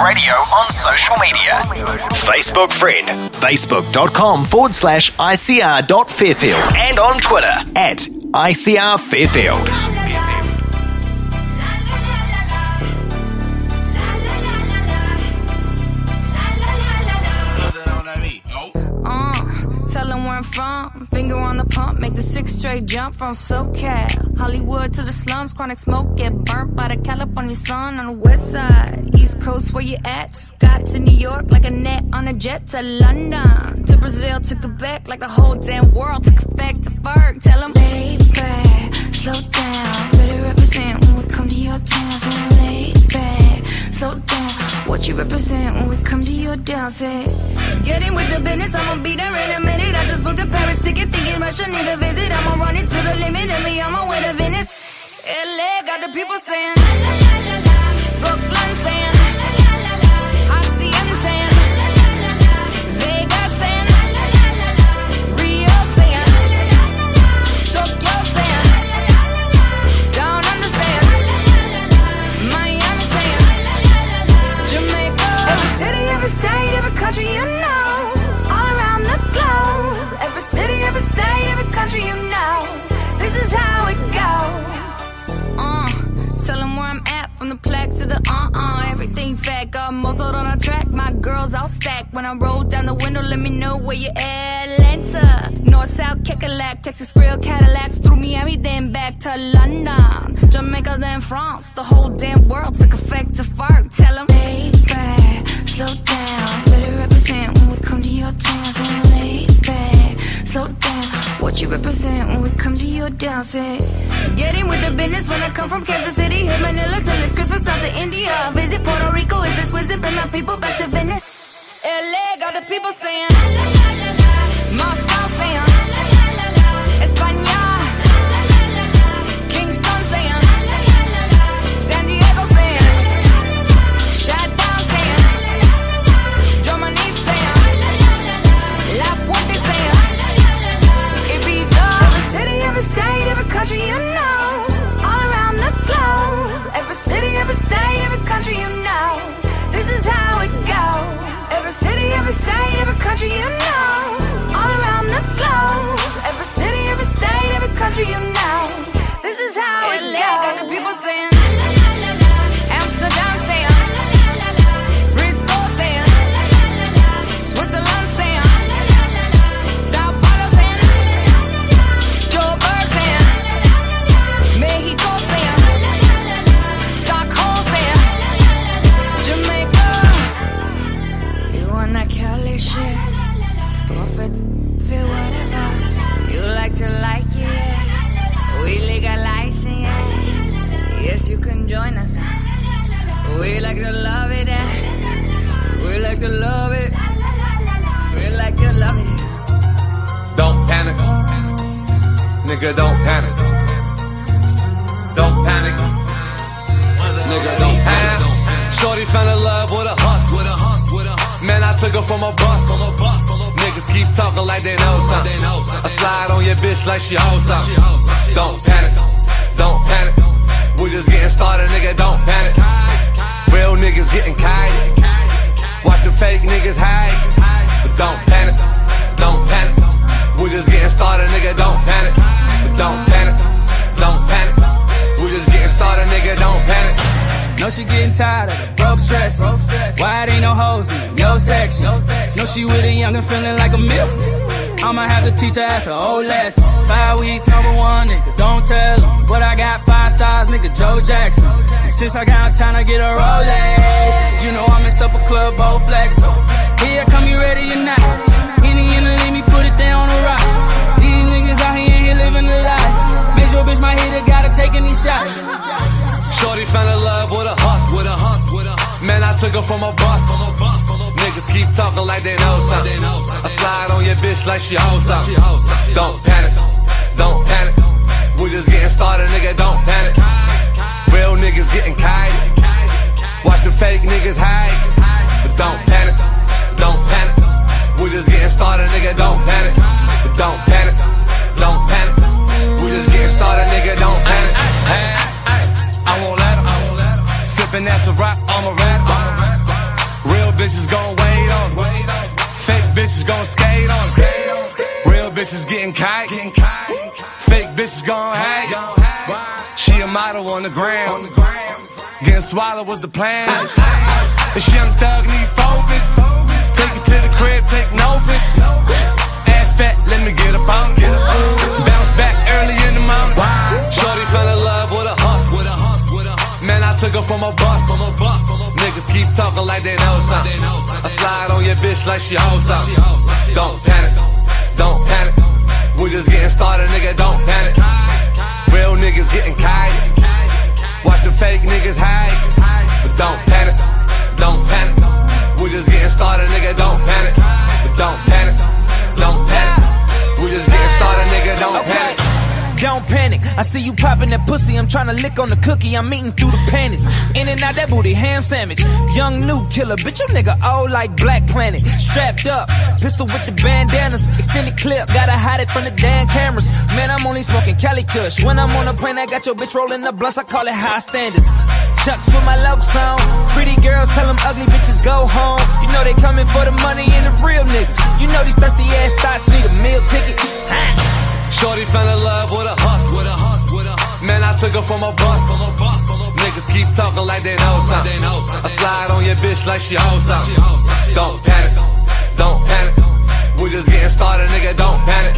Radio on social media. Facebook friend, facebook.com forward slash ICR.Fairfield, and on Twitter at ICR Fairfield. Finger on the pump, make the six straight jump from SoCal. Hollywood to the slums, chronic smoke, get burnt by the California sun on the west side. East Coast, where you at? Just got to New York like a net on a jet to London. To Brazil, to Quebec, like the whole damn world took effect to Ferg. Tell them, lay back, slow down. Better represent when we come to your town. So lay back, slow down. What you represent when we come to your down, say. Get in with the business, I'ma be there in a minute. I just booked a Paris ticket, thinking Russia need a visit. I'ma run it to the limit, and me, I'm on way to Venice. LA got the people saying, la la la I'm at from the plaque to the uh uh. Everything fat, got muzzled on a track. My girls all stacked. When I roll down the window, let me know where you at. Atlanta, North South, Kekalak, Texas Grill, Cadillacs. Through Miami, then back to London. Jamaica, then France. The whole damn world took effect to fart. Tell them, back, slow down. Better represent when we come to your town. Slow down. What you represent when we come to your say. Get in with the business when I come from Kansas City. Hit Manila till it's Christmas out to India. Visit Puerto Rico, is this wizard? Bring my people back to Venice. LA got the people saying, la la la la la. Moscow saying, country you know, all around the globe. Every city, every state, every country you know. This is how it, it goes. Got the people saying. Ass a old lesson. Five weeks, number one, nigga, don't tell 'em. But I got five stars, nigga, Joe Jackson. And since I got time I get a Rolex, you know I'm in supper club, both flex. Here, come you ready or not? Henny in the me put it down on the rocks. These niggas out here here living the life. Major bitch, my hitter gotta take any shots. Shorty fell in love with a hustle. With a hustle. With a hustle. Man, I took her from a bus. From a keep talking like they know something. I slide on your bitch like she hoes something. Don't panic. Don't panic. We just getting started, nigga. Don't panic. Real niggas getting kite. Watch the fake niggas hide. But don't panic. Don't panic. We just getting started, nigga. Don't panic. But don't panic. Don't panic. We just getting started, nigga. Don't panic. Hey, I won't let 'em. Sipping that's a rock, I'm a rap. Bitches gon' wait on. Fake bitches gon' skate on. Real bitches getting kite. Fake bitches gon' hate. She a model on the ground. Getting swallowed was the plan. This young thug need focus. Take it to the crib, take no bitch. Ass fat, let me get up on it. Bounce back early in the morning. Shorty fell in love with a hustle. A a. Man, I took her from a bus. From a bus. Niggas keep talking like they know something. I slide on your bitch like she hoes something. Don't panic. Don't panic. We just getting started, nigga. Don't panic. Real niggas getting kite. Watch the fake niggas hide. But don't panic. Don't panic. We just getting started, nigga. Don't panic. But don't panic. Don't panic. We just getting started, nigga. Don't panic. Don't panic. I see you popping that pussy. I'm trying to lick on the cookie. I'm eating through the panties. In and out that booty, ham sandwich. Young new killer, bitch. You nigga old like Black Planet. Strapped up, pistol with the bandanas. Extended clip, gotta hide it from the damn cameras. Man, I'm only smoking Cali Kush. When I'm on a plane, I got your bitch rolling the blunts. I call it high standards. Chucks with my low song. Pretty girls tell them ugly bitches go home. You know they coming for the money and the real niggas. You know these thirsty ass thoughts need a meal ticket. Shorty fell in love with a hustle. With a hustle. With a hustle. Man, I took her from a bus. From a bus. Niggas keep talking like they know something. I slide on your bitch like she hoes something. Don't panic. Don't panic. We just getting started, nigga. Don't panic.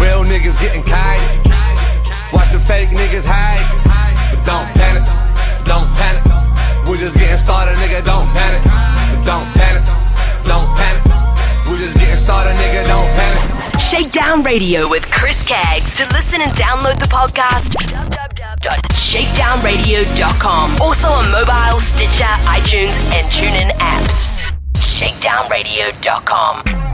Real niggas getting kite. Watch the fake niggas hide. But don't panic. Don't panic. We just getting started, nigga. Don't Shakedown Radio with Chris Kaggs. To listen and download the podcast, www.shakedownradio.com. Also on mobile, Stitcher, iTunes, and TuneIn apps. Shakedownradio.com.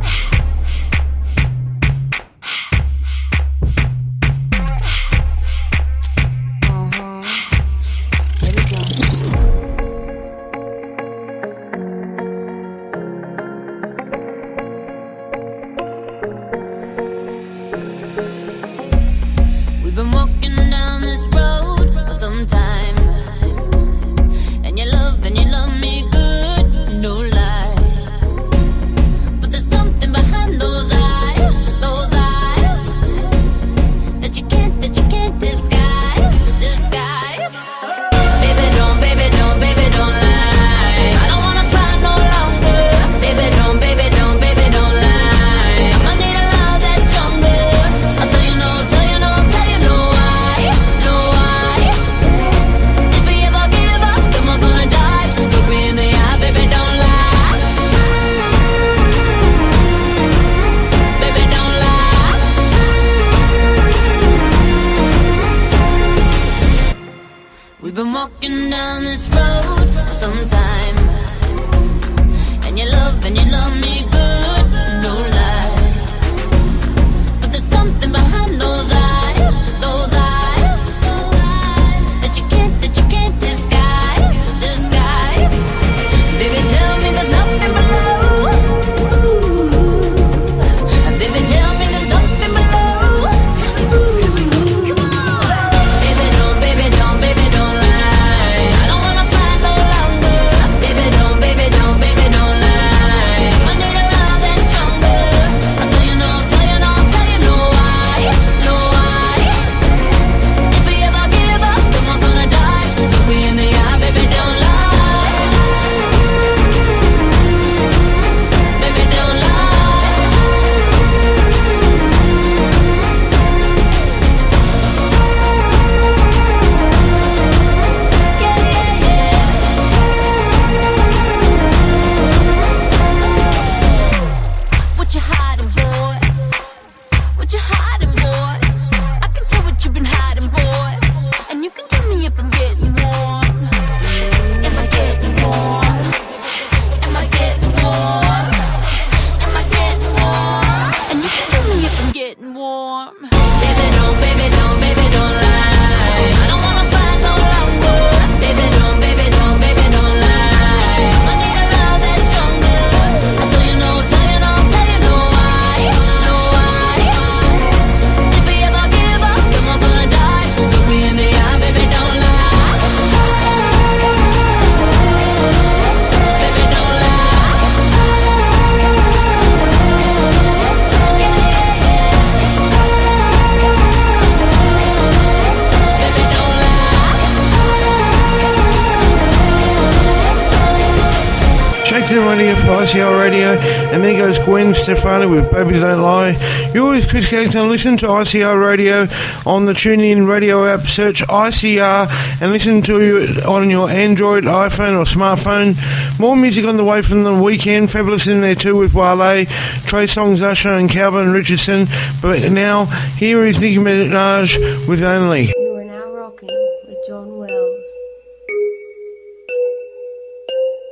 You're always Chris Kingston. Listen to ICR Radio on the TuneIn Radio app. Search ICR and listen to it on your Android, iPhone, or smartphone. More music on the way from the Weeknd. Fabolous in there too with Wale, Trey Songz, Usher, and Calvin Richardson. But now, here is Nicki Minaj with Only. You are now rocking with John Wells.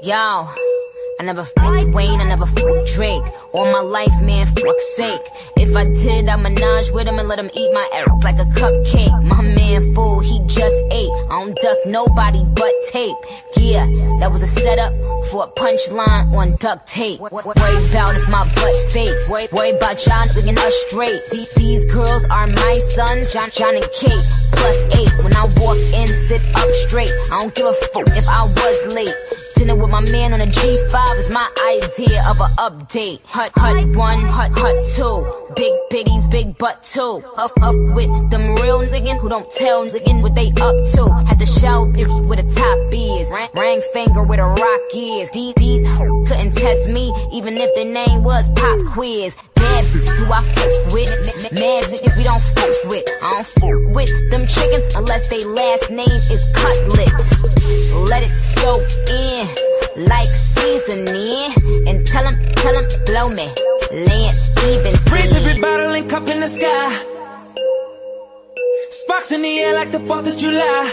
Yo, I never fucked Wayne, I never fucked Drake. All my life, man, fuck's sake. If I did, I'd menage with him and let him eat my ass like a cupcake. My man, fool, he just ate. I don't duck nobody but tape. Yeah, that was a setup for a punchline on duct tape. Worry about if my butt fake. Worry, about y'all looking us straight. These girls are my sons, John, John and Kate. Plus eight, when I walk in, sit up straight. I don't give a fuck if I was late. Dinner with my man on a G5 is my idea of a update. Hut, hut one, hut, hut two. Big biddies, big butt two. Up, up with them real niggas who don't tell niggas what they up to. Had to show bitch where the top is. Rang, rang finger where the rock is. These, these couldn't test me, even if the name was Pop Quiz. Bitch who I fuck with. Mad bitch we don't fuck with. I don't fuck with them chickens unless they last name is Cutlet. Let it soak in like seasoning. And tell 'em, tell 'em, blow me. Lance Stephenson. Raise every bottle and cup in the sky. Sparks in the air like the 4th of July.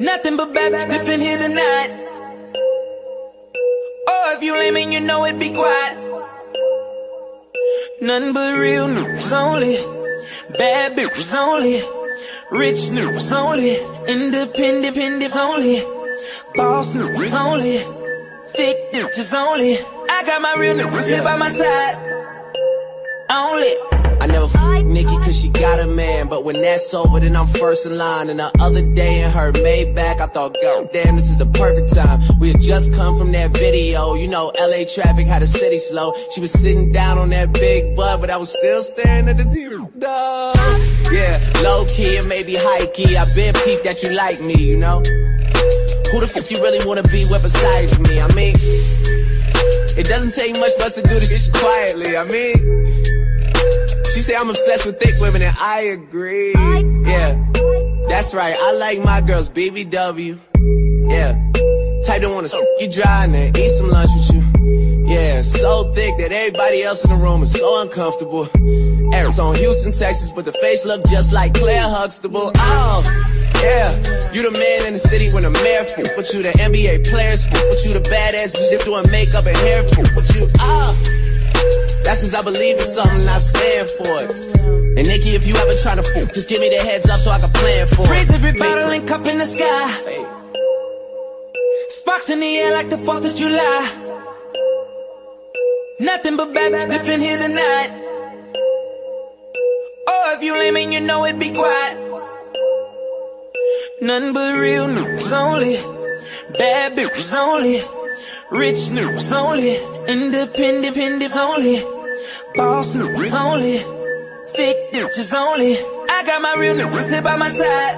Nothing but bad bitches in here tonight. Oh, if you lame and you know it, be quiet. Nothing but real news only. Bad bitches only. Rich news only. Independent independents only. Boss news only. Thick bitches only. I got my real news here by my side. Only. I never f Nicki cause she got a man, but when that's over, then I'm first in line. And the other day in her Maybach, I thought, God damn, this is the perfect time. We had just come from that video, you know, LA traffic had the city slow. She was sitting down on that big butt, but I was still staring at the TV. Yeah, low key and maybe high key. I been peeped that you like me, you know. Who the fuck you really wanna be with besides me? I mean, it doesn't take much for us to do this shit quietly. I mean. Say I'm obsessed with thick women, and I agree. Yeah, that's right. I like my girls BBW. Yeah, type don't wanna you dry and then eat some lunch with you. Yeah, so thick that everybody else in the room is so uncomfortable. Eric's on Houston, Texas, but the face look just like Claire Huxtable. Oh, yeah, you the man in the city when the mayor fool. But you the NBA players fool. But you the badass just doing makeup and hair fool. But you, ah. That's cause I believe in something, I stand for it. And Nicki, if you ever try to fool, just give me the heads up so I can plan for it. Raise every bottle and cup in the sky. Sparks in the air like the 4th of July. Nothing but bad bitches in here tonight. Oh, if you lame you know it, be quiet. Nothing but real news only. Bad bitches only. Rich news only. Independent independents only. Boss news only. Thick bitches only. I got my real here by my side.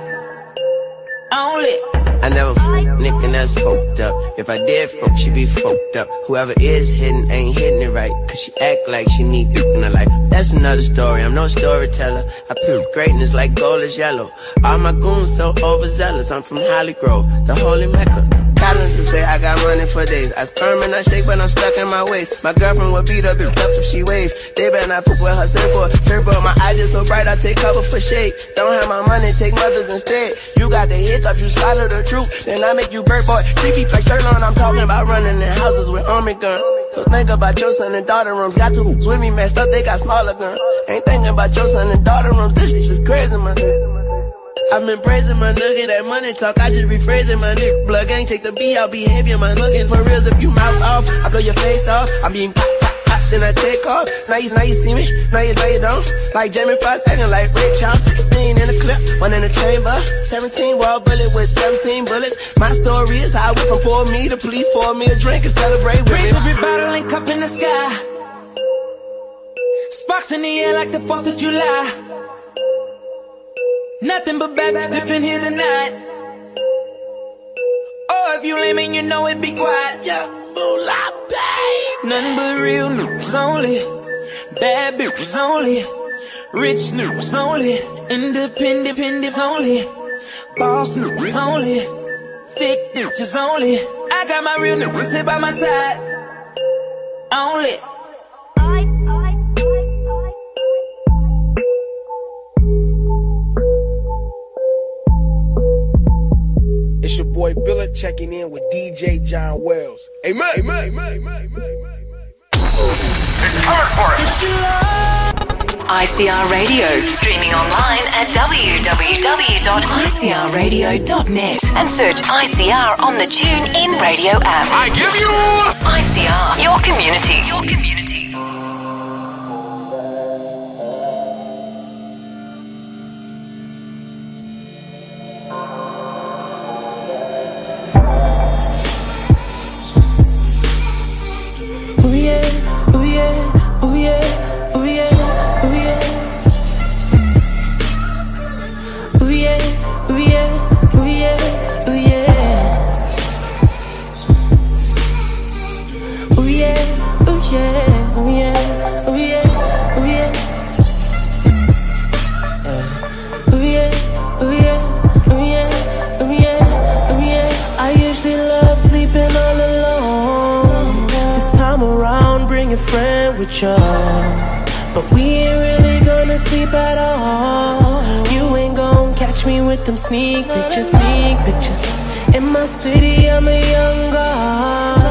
Only. I never f Nick and that's fucked up. If I did fuck, she'd be fucked up. Whoever is hitting ain't hitting it right. Cause she act like she need in her life. That's another story, I'm no storyteller. I prove greatness like gold is yellow. All my goons so overzealous. I'm from Hollygrove, the holy mecca. Calendar say I got money for days. I sperm and I shake, but I'm stuck in my waist. My girlfriend would beat up and up if she wave. They better not fuck with her surfboard. Surfboard, my eyes just so bright, I take cover for shade. Don't have my money, take mothers instead. You got the hiccups, you swallow the truth. Then I make you bird boy. Tricky like Sirloin, I'm talking about running in houses with army guns. So think about your son and daughter rooms. Got two me messed up, they got smaller guns. Ain't thinking about your son and daughter rooms. This is crazy, man. I've been praising my at that money talk. I just rephrasing my nigga. Blood gang take the B out behavior, man. Looking for reals if you mouth off. I blow your face off. I'm being then I take off. Now you, now you see me, now you, you don't. Like Jamie Foxx acting like Ray Charles. 16 in the clip, one in the chamber. 17 wall bullet with 17 bullets. My story is how I went from pour me to police pour me a drink and celebrate with me. Raise every bottle and cup in the sky. Sparks in the air like the 4th of July. Nothing but bad bitches in here tonight. Oh, if you lame and you know it, be quiet. Yeah, moolah, babe. Nothing but real news only. Bad bitches only. Rich news only. Independent independents only. Boss news only. Thick bitches only. I got my real news here by my side. Only. Boy Billa checking in with DJ John Wells. Amen. Amen. Amen. Amen. It's coming for us. ICR Radio, streaming online at www.icrradio.net and search ICR on the Tune In Radio app. I give you ICR, your community. Your community. But we ain't really gonna sleep at all. You ain't gonna catch me with them sneak pictures, sneak pictures. In my city, I'm a young god.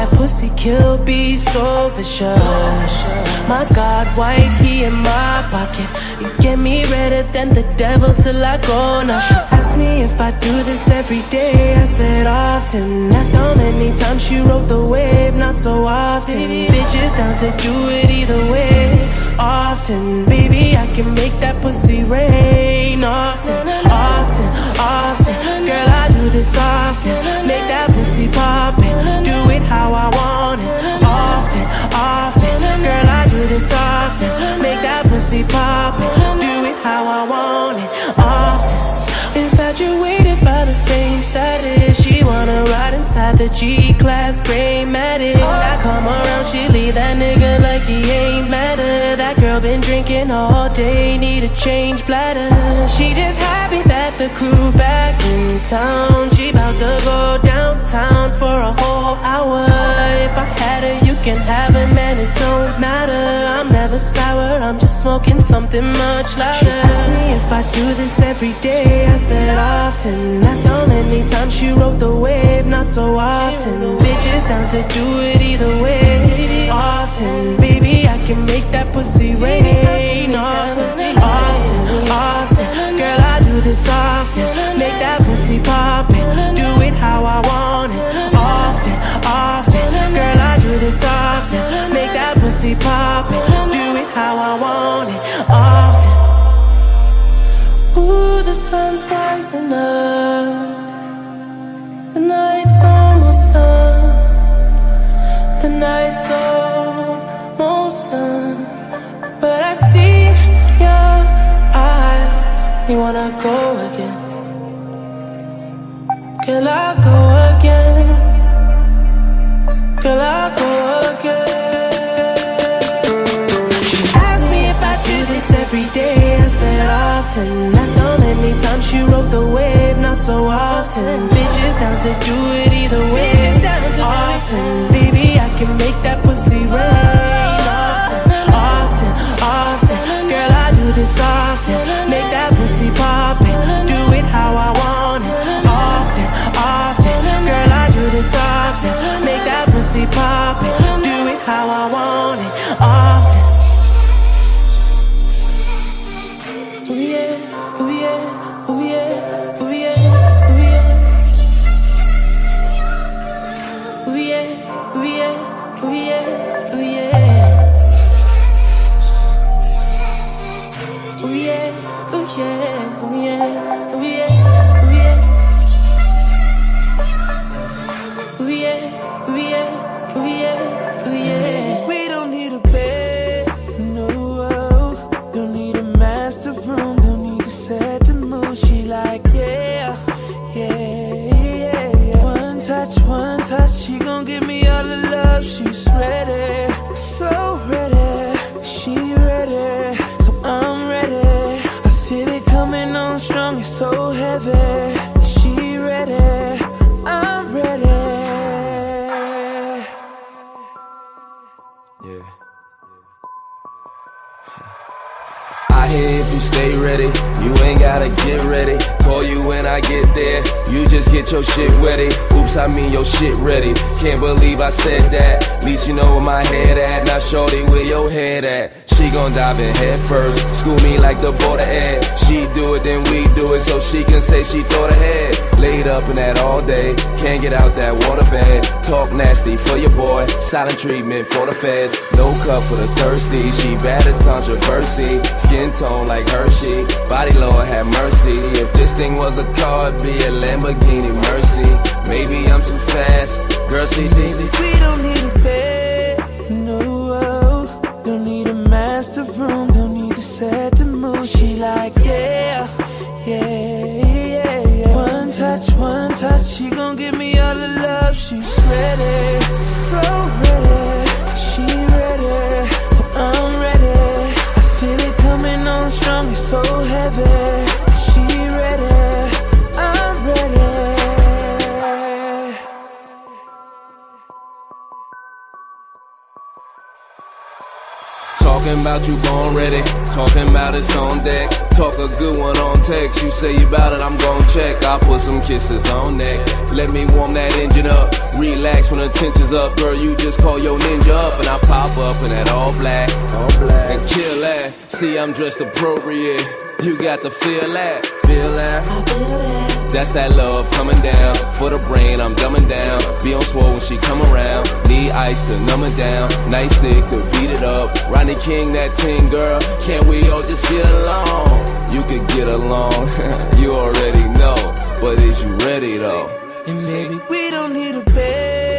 That pussy kill be so vicious. My God, white, he in my pocket. You get me redder than the devil till I go. Now she asked me if I do this every day. I said often. That's how many times she rode the wave, not so often. Bitches down to do it either way. Often, baby, I can make that pussy rain. Often, often, often. Girl, I do this often. Make that pussy poppin'. The G class gray matic. I come around, she leave that nigga drinking all day, need a change bladder. She just happy that the crew back in town. She about to go downtown for a whole hour. If I had her, you can have her, man, it don't matter. I'm never sour, I'm just smoking something much louder. She asked me if I do this every day. I said often. That's how many times she rode the wave, not so often. Bitches down to do it either way. Often, often. That's how many times she rode the wave, not so often. Bitches down to do it either way. Often, baby, I can make that pussy rain. You just get your shit ready. Oops, I mean your shit ready. Can't believe I said that. At least you know where my head at. Now, shorty, where your head at? She gon' dive in head first. School me like the border ed. She do it, then we do it, so she can say she thought ahead. Laid up in that all day, can't get out that water bed. Talk nasty for your boy, silent treatment for the feds. No cup for the thirsty, she bad as controversy. Skin tone like Hershey, body Lord have mercy. If this thing was a car, it'd be a Lamborghini Mercy. Maybe I'm too fast, girl, see, see, see. We don't need a bed, no. Don't need a master room, don't need to set the mood. She like, yeah, yeah, yeah, yeah. One touch, one touch, she gon' give me all the love. She's ready, so ready. She ready, so I'm ready. I feel it coming on strong, it's so heavy. About you born ready, talking about it's on deck. Talk a good one on text. You say you bout it, I'm gon' check. I'll put some kisses on neck. Let me warm that engine up. Relax when the tension's up, girl. You just call your ninja up, and I pop up in that all black, all black, and kill that. See, I'm dressed appropriate. You got to feel that, feel that. That's that love coming down. For the brain, I'm dumbing down. Be on swole when she come around. Need ice to numb it down. Nice stick to beat it up. Ronnie King, that ting girl. Can't we all just get along? You could get along. you already know. But is you ready though? And baby, we don't need a bed,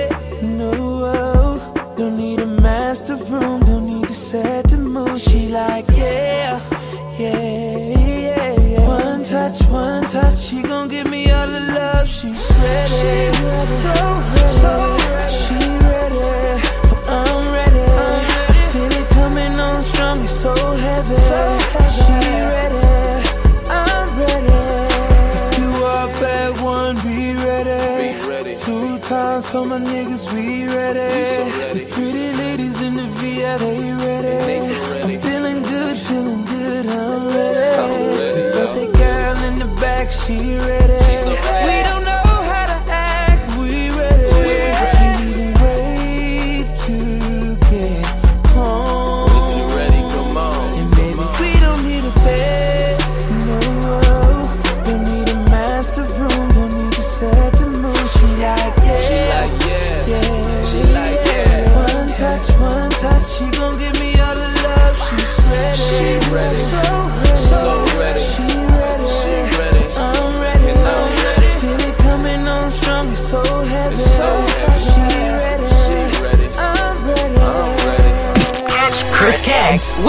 She's ready, so ready, so ready. She ready, so I'm ready. I feel it coming on strong, it's so heavy. She ready, I'm ready. You are bad one, be ready. Two times for my niggas, we ready. We so ready. The pretty ladies in the VI, they ready. They so ready. I'm feeling good, feeling good, I'm ready. I'm ready, The birthday girl in the back, she ready. She so ready. We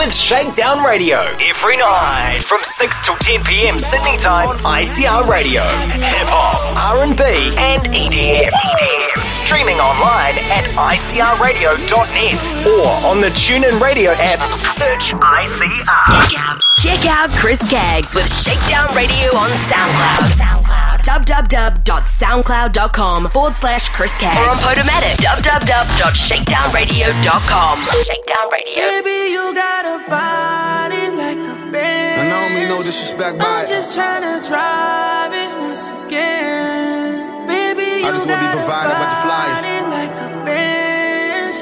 with Shakedown Radio every night from 6 till 10 p.m. Sydney time on ICR Radio. Hip hop, R&B, and EDM. EDM. Streaming online at icrradio.net or on the TuneIn Radio app. Search ICR. Check out, check out Chris Caggs with Shakedown Radio on SoundCloud. www.soundcloud.com forward slash Chris Caggs. Or on Podomatic. www.shakedownradio.com. Shakedown Radio. Baby, you got a body like a band. And I don't mean no disrespect by I'm just trying to drive it once again. Baby, you I just wanna be got provided by the flyers. body like a Benz.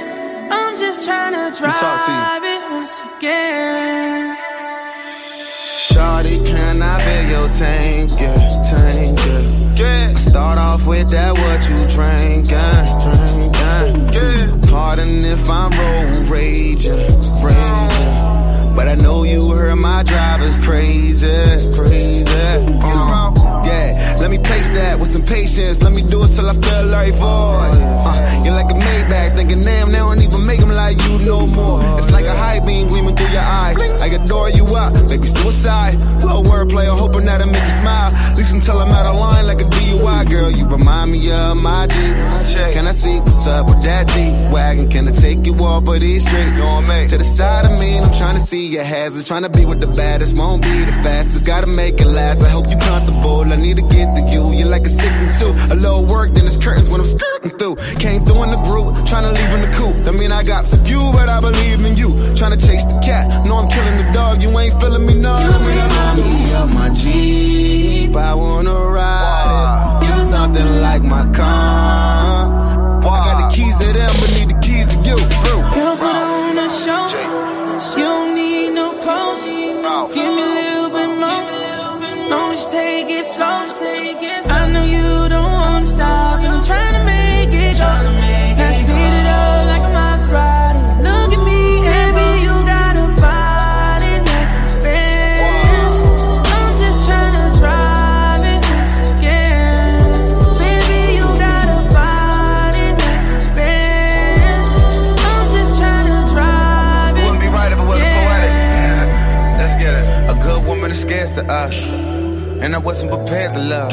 I'm just trying to me talk to you. drive it once again. Shawty, can I be your tank? Yeah, tank, yeah. I start off with that what you drinkin', drinkin'. Yeah. Pardon if I'm road raging, raging. But I know you heard my driver's crazy, crazy. Uh, yeah, let me pace that with some patience. Let me do it till I feel like void. Uh, you're like a Maybach, thinking damn, they don't even make 'em like you no more. It's like a high beam gleaming through your eye. I adore you up, maybe suicide. Low wordplay, I'm hoping that'll make you smile. At least until I'm out of line like a DUI girl. You remind me of my G. Can I see what's up with that G wagon? Can I take you off of these streets? To the side of me, I'm trying to see your hazards. Trying to be with the baddest, won't be the fastest. Gotta make it last. I hope you comfortable. I need to get to you. You're like a six and two. A little work, then it's curtains when I'm skirting through. Came through in the group, trying to leave in the coop. I mean, I got some few, but I believe in you. Trying to chase the cat. No, I'm killing the dog. You ain't feeling me, no. Mean, I me up my Jeep. I wanna ride it. You something like my car. I got the keys to them, but need the keys to you. Take it slow. I wasn't prepared to love.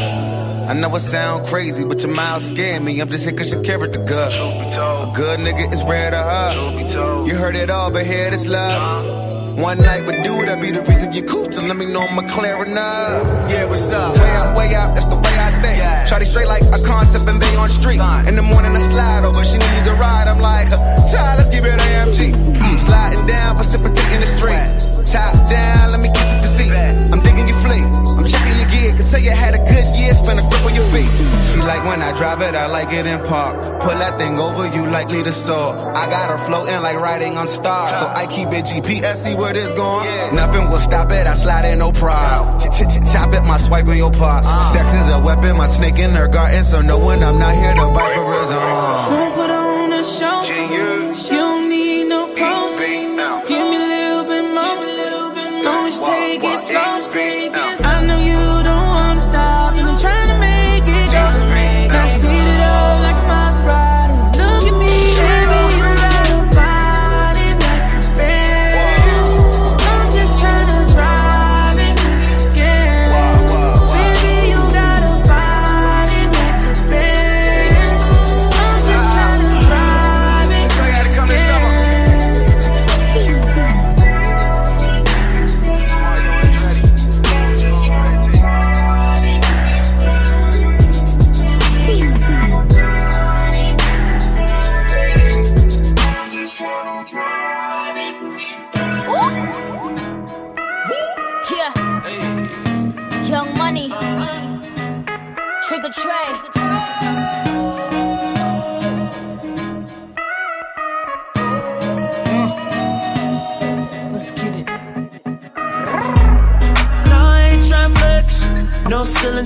I know it sound crazy, but your mouth scared me. I'm just here cause your character good. A good nigga is rare to her. You heard it all, but here this love. One night with dude, that be the reason you cool. So let me know I'm clear enough. Yeah, what's up? Way out, way out, that's the way I think. Shawty straight like a concept and they on street. In the morning I slide over, she needs a ride. I'm like, child, let's give it AMG. Mm, sliding down, precipitating the street. Top down, let me kiss seat. I'm digging your fleet. I'm checking your gear. Can tell you had a good year, spend a grip on your feet. She like when I drive it, I like it in park. Pull that thing over, you like likely to soar. I got her floating like riding on stars. So I keep it GPS, see where this going. Nothing will stop it, I slide in no pride. Ch ch ch chop it, my swipe in your parts. Sex is a weapon, my snake in her garden. So no when I'm not here, the viper is on. Don't put on a show. You don't need no clothes. No, just take it slow. I know you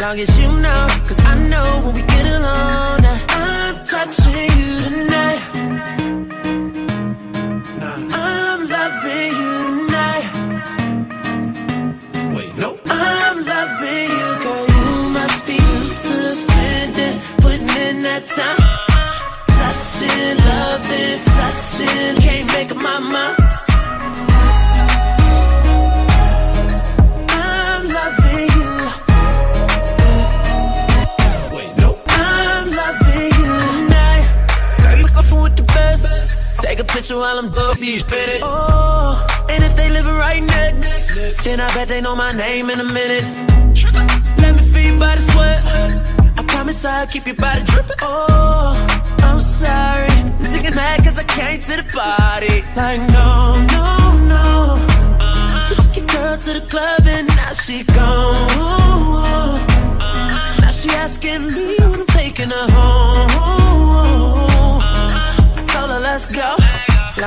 long as you know, cause I know when we get alone. I'm touching you tonight. I'm loving you tonight. Wait, no. I'm loving you, girl. You must be used to spending, putting in that time. Touching, loving, touching, can't make up my mind. Take a picture while I'm dopey, spin it. Oh, and if they living right next, then I bet they know my name in a minute. Let me feel your body sweat. I promise I'll keep your body dripping. Oh, I'm sorry. I'm thinking mad cause I came to the party. Like, no, no, no. We took your girl to the club and now she gone. Now she asking me when I'm taking her home.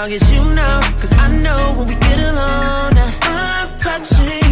Long as you know, cause I know when we get alone. I'm touching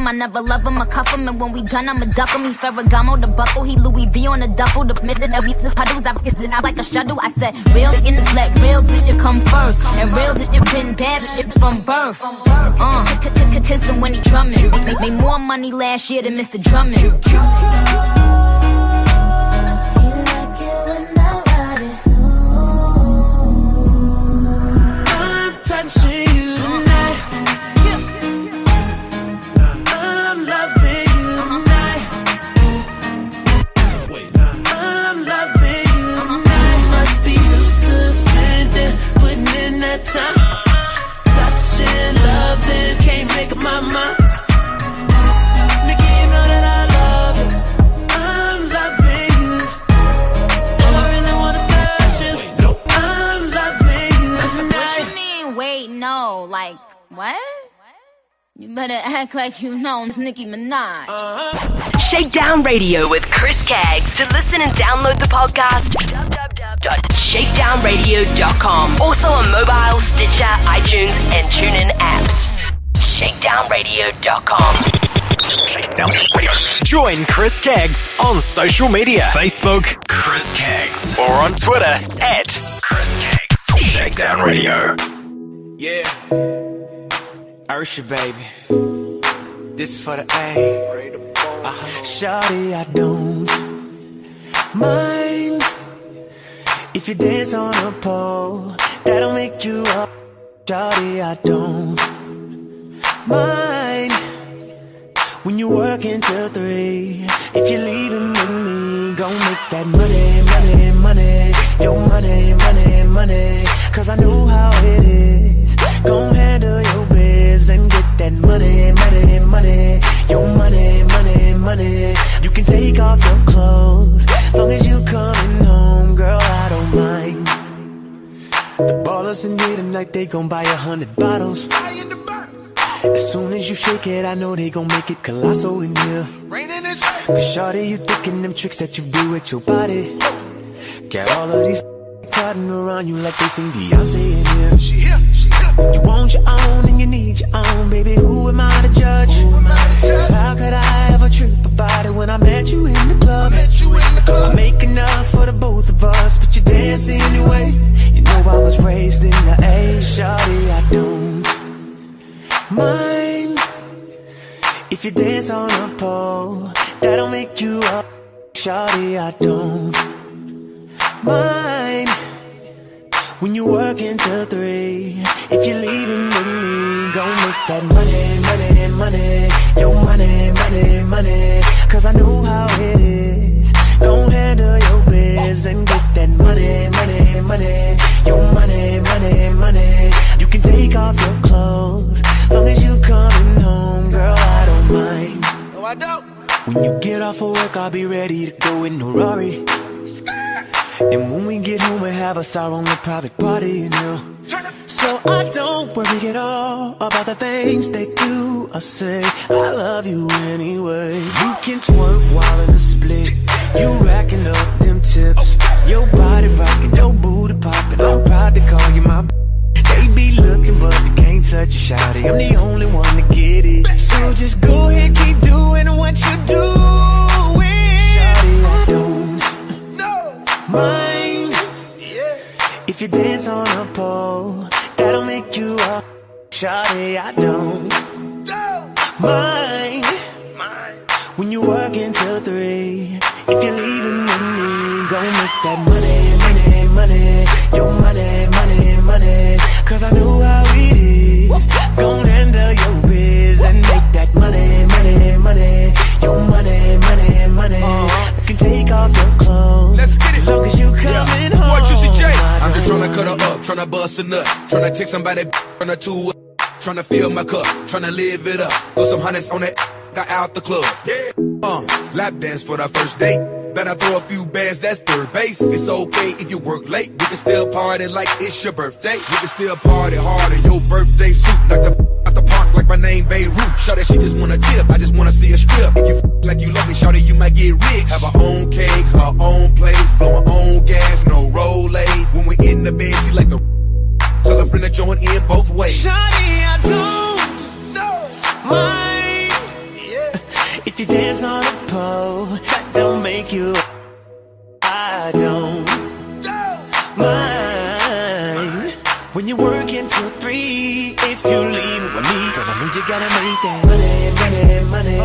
him. I never love him, I cuff him, and when we done, I'ma duck him. He Ferragamo, the buckle, he Louis V on the duffel. The minute that we see puddles, I kiss it out like a shuttle. I said, real in this let real this shit come first, and real this shit been bad, this from birth. Uh, kiss him when he drumming. Made more money last year than Mr. Drummond. You better act like you know it's Nicki Minaj. Uh-huh. Shakedown Radio with Chris Keggs. To listen and download the podcast, www.shakedownradio.com. Also on mobile, Stitcher, iTunes, and TuneIn apps. Shakedownradio.com. Shakedown Radio. Join Chris Keggs on social media Facebook, Chris Keggs, or on Twitter at Chris Keggs. Shakedown Radio. Yeah. Usher, baby. This is for the A. Uh-huh. Shawty, I don't mind if you dance on a pole. That'll make you up. Shawty, I don't mind when you work until three. If you're leaving with me, gon' make that money, money, money. Your money, money, money. Cause I know how it is. Gon' handle biz and get that money, money, money. Your money, money, money. You can take off your clothes. Long as you coming home, girl, I don't mind. The ballers in here tonight, they gon' buy a hundred bottles. As soon as you shake it, I know they gon' make it colossal in here. Cause shawty, you thinking them tricks that you do with your body. Got all of these cutting around you like they sing Beyonce in here, she here. You want your own and you need your own, baby. Who am I to judge? Cause how could I ever trip about it when I met you in the club? I make enough for the both of us, but you dance anyway. You know I was raised in the A. Shawty, I don't mind if you dance on a pole. That'll make you up. Shawty, I don't mind when you work until three. If you're leaving with me, gon' make that money, money, money. Your money, money, money. Cause I know how it is. Gon' handle your biz and get that money, money, money. Your money, money, money. You can take off your clothes. Long as you coming home, girl, I don't mind. No, I don't. When you get off of work, I'll be ready to go in a Rari. And when we get home, we have us our own little private party, you know. So I don't worry at all about the things they do or say. I love you anyway. You can twerk while in the split. You racking up them tips. Your body rocking, your booty popping. I'm proud to call you my. They be looking, but they can't touch you, shawty. I'm the only one to get it. So just go ahead, keep doing what you doing. Mind if you dance on a pole. That'll make you up. Shawty, I don't mind when you work until three. If you're leaving with me, go make that money, money, money. Your money, money, money. Cause I know how it is. Gon' handle your biz and make that money, money, money. Your money, money, money. Uh-huh. I can take off your clothes. Let's get it. Long as you coming home. What Juicy J? I'm just tryna cut her up, tryna bust a nut, tryna take somebody, tryna two, tryna fill my cup, tryna live it up. Throw some hundreds on that, got out the club. Yeah. Uh, lap dance for the first date. Better throw a few bands, that's third base. It's okay if you work late. We can still party like it's your birthday. We can still party hard in your birthday suit. Like the at the park like my name Beirut. Show that she just wanna tip. I just wanna see a strip. If you f- like you love me, shawty, you might get rich. Have her own cake, her own place, blow her own gas, no roll When we in the bed, she like the tell her friend to join in both ways. Shawty, I don't mind if you dance on a pole. That don't make you. I don't mind when you're working until three. If you leave with me, girl, I know you gotta make that money, money, money,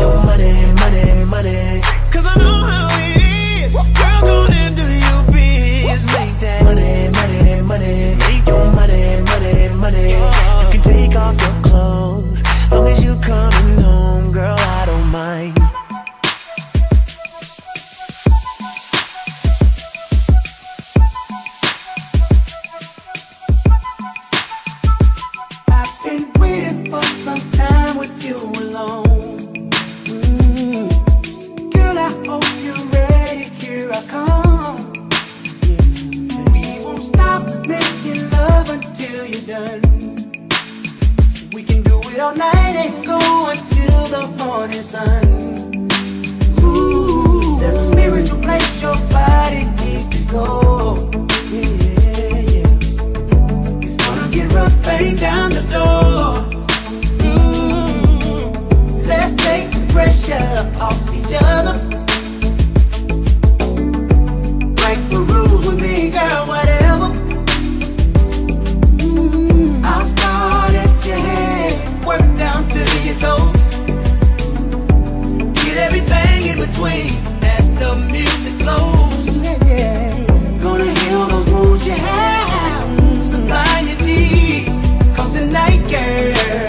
your money, money, money. Cause I know how it is. Girl, go and do your biz. Make that money, money, money. Make your money, money, money. You can take off your clothes. Long as you coming home, girl, I don't mind. Done. We can do it all night and go until the morning sun. Ooh, there's a spiritual place your body needs to go. Yeah, yeah. It's gonna get rough, bang down the door. Mm. Let's take the pressure off each other. Break the rules with me, girl, Get everything in between as the music flows. Gonna heal those wounds you have, supply your needs. Cause tonight, girl,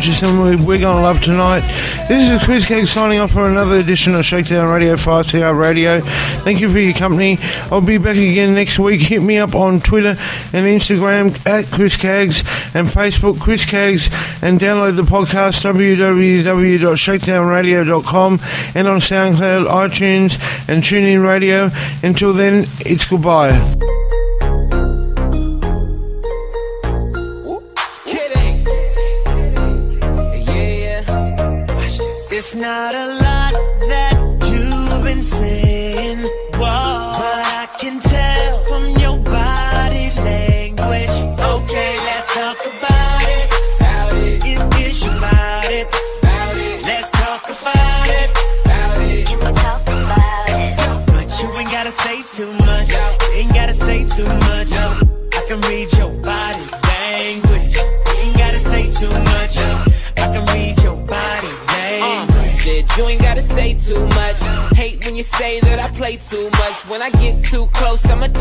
Richardson. We- We're to love tonight. This is Chris Keg signing off for another edition of Shakedown Radio 5CR Radio. Thank you for your company. I'll be back again next week. Hit me up on Twitter and Instagram at Chris Cags and Facebook Chris Cags and download the podcast www.shakedownradio.com and on SoundCloud, iTunes and TuneIn Radio. Until then, it's goodbye.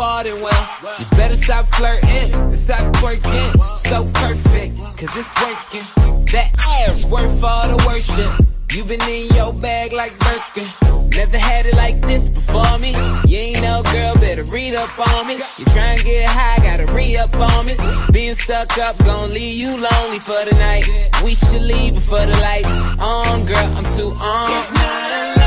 then well, you better stop flirting and stop twerking. So perfect, cause it's working. That ass worth all the worship. You been in your bag like Birkin. Never had it like this before me. You ain't no girl, better read up on me. You try and get high, gotta re up on me. Being stuck up, gon' leave you lonely for the night. We should leave before the lights on, girl. I'm too on.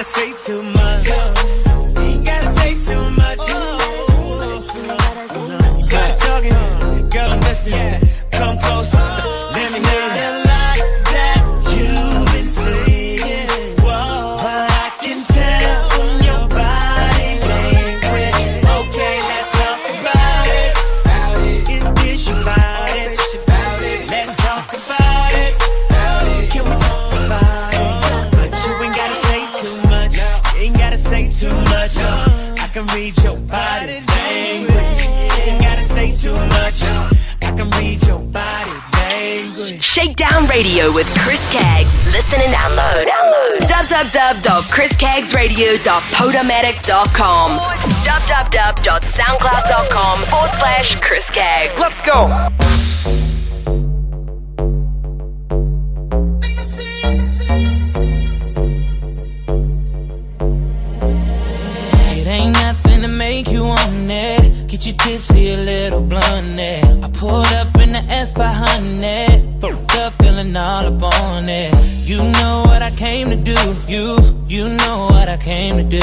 Gotta say too much. Radio with Chris Caggs. Listen and download. Download. www.chriscaggsradio.podomatic.com. www.soundcloud.com forward slash Chris Caggs. Let's go. It ain't nothing to make you want it. Get you tipsy, a little blunt. I pulled up in the S by honey. Fucked up, feeling all up on it. You know what I came to do. You, you know what I came to do.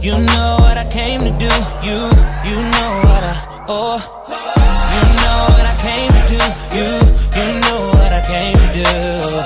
You know what I came to do. You, you know what I, oh. You know what I came to do. You, you know what I came to do.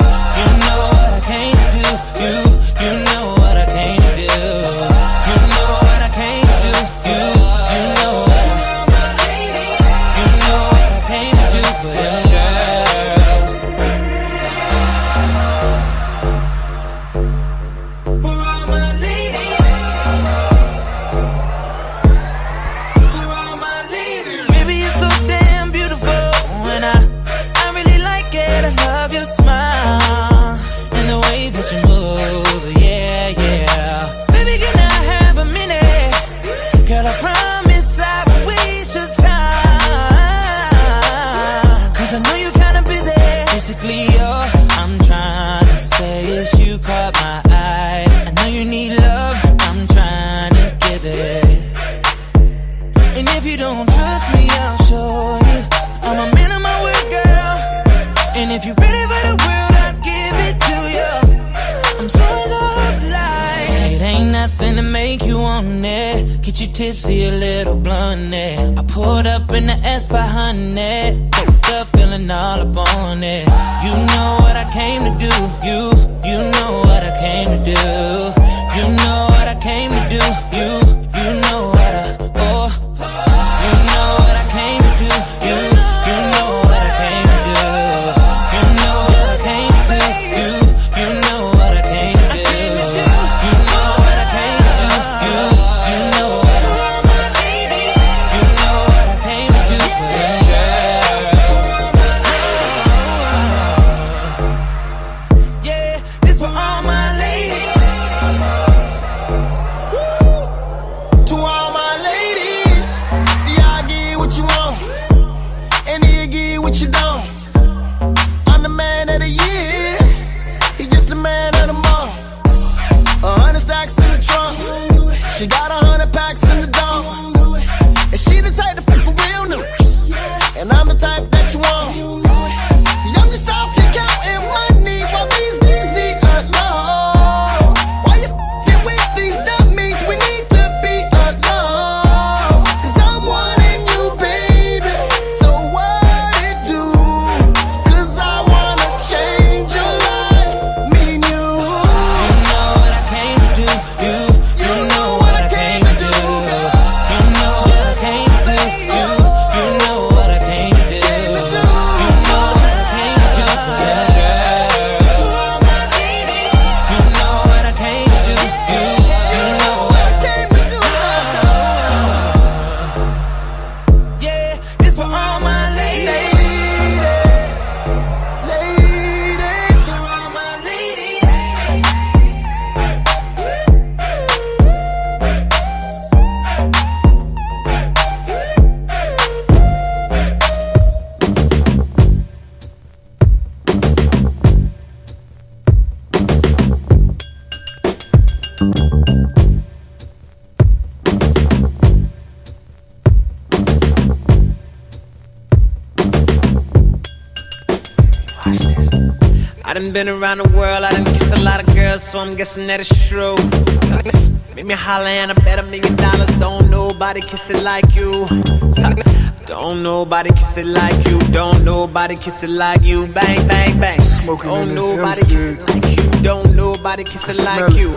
Been around the world, I done kissed a lot of girls, so I'm guessing that it's true. Make me holler and I bet a million dollars. Don't nobody kiss it like you. Don't nobody kiss it like you. Don't nobody kiss it like you. Bang, bang, bang. Smoking Don't nobody kiss it like you. Don't nobody kiss it like you.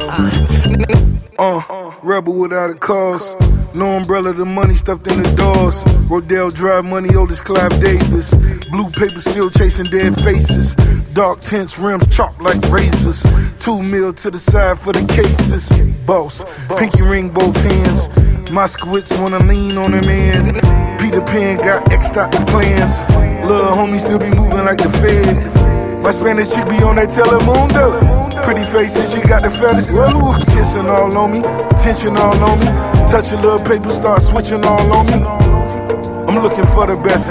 Uh, rebel without a cause. No umbrella, the money stuffed in the doors. Rodeo Drive money, Otis Clive Davis. Blue paper still chasing dead faces. Dark tints, rims chopped like razors. Two mil to the side for the cases. Boss, pinky ring both hands. Moskowitz wanna lean on him man. Peter Pan got X'd out the plans. Little homie still be moving like the Fed. My Spanish chick be on that Telemundo. Pretty face she got the fattest. Ooh, kissing all on me, tension all on me. Touch a little paper, start switching all on me. I'm looking for the best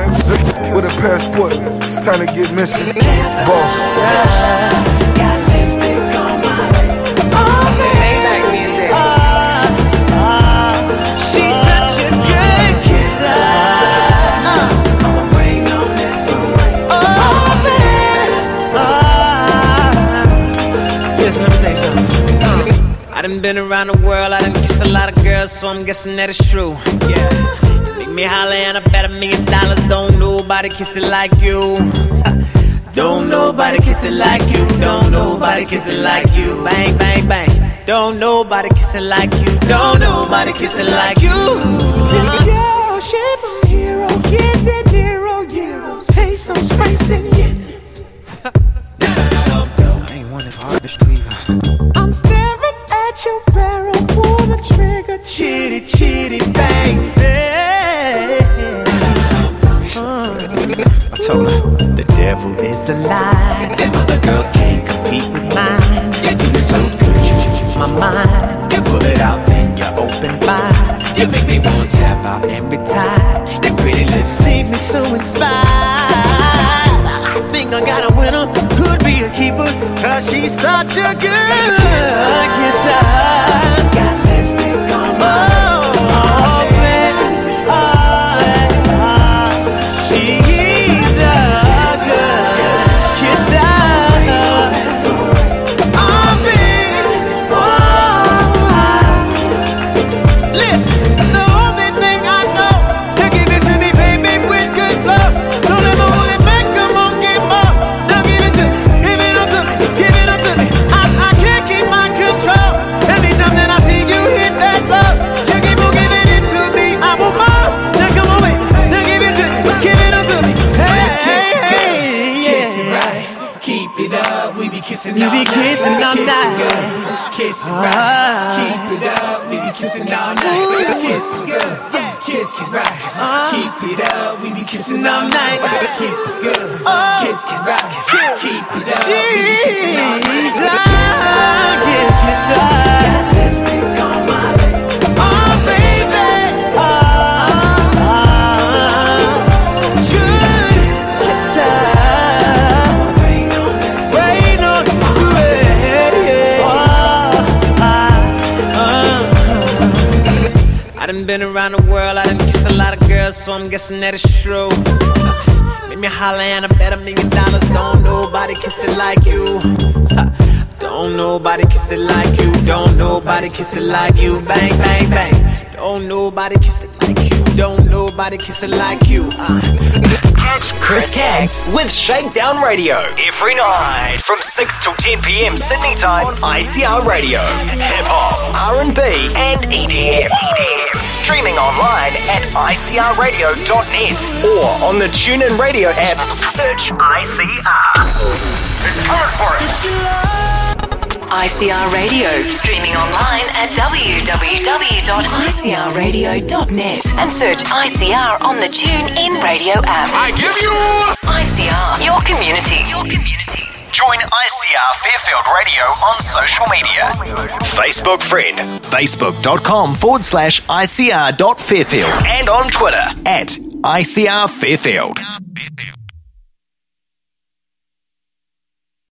with a passport. It's time to get missing. Boss. Done been around the world, I done kissed a lot of girls, so I'm guessing that it's true. Yeah. Make me holler and I bet a million dollars. Don't nobody kiss it like you. Don't nobody kiss it like you. Don't nobody kiss it like you. Bang, bang, bang. Don't nobody kiss it like you. Don't nobody kiss it like you. This girl, she my hero. Get that zero euros, pesos, francs, and yen. I ain't one for artistry. I'm your barrel, pull the trigger, chitty, chitty, bang, bang. I told her the devil is a lie. Them other girls can't compete with mine. You're doing so good, you my mind. You pull it out, then you open wide. You make me want to tap out and retire. Your pretty lips leave me so inspired. She's such a good kisser. Got Kiss it right, keep it up, we be uh-huh. kissing all night. Kiss it good, uh-huh. kiss it right, keep it up, we be kissing all night. Kiss it. Good, kiss it right, keep it up, we be kissing all night. Yeah, kiss her. Lipstick on been around the world, I done kissed a lot of girls, so I'm guessing that it's true. Make me holler and I bet a million dollars. Don't nobody kiss it like you. Don't nobody kiss it like you. Don't nobody kiss it like you. Bang, bang, bang. Don't nobody kiss it like you. Don't nobody kiss it like you. Uh. Catch Chris Caggs with Shakedown Radio every night from 6 till 10 p.m. Sydney time on ICR Radio. Hip hop, R&B, and EDM. EDM. Streaming online at icrradio.net or on the TuneIn Radio app. Search ICR. It's coming for us. ICR Radio, streaming online at www.icrradio.net and search ICR on the TuneIn Radio app. I give you ICR, your community. Your community. Join ICR Fairfield Radio on social media. Facebook friend, facebook.com forward slash ICR.fairfield and on Twitter at ICR Fairfield.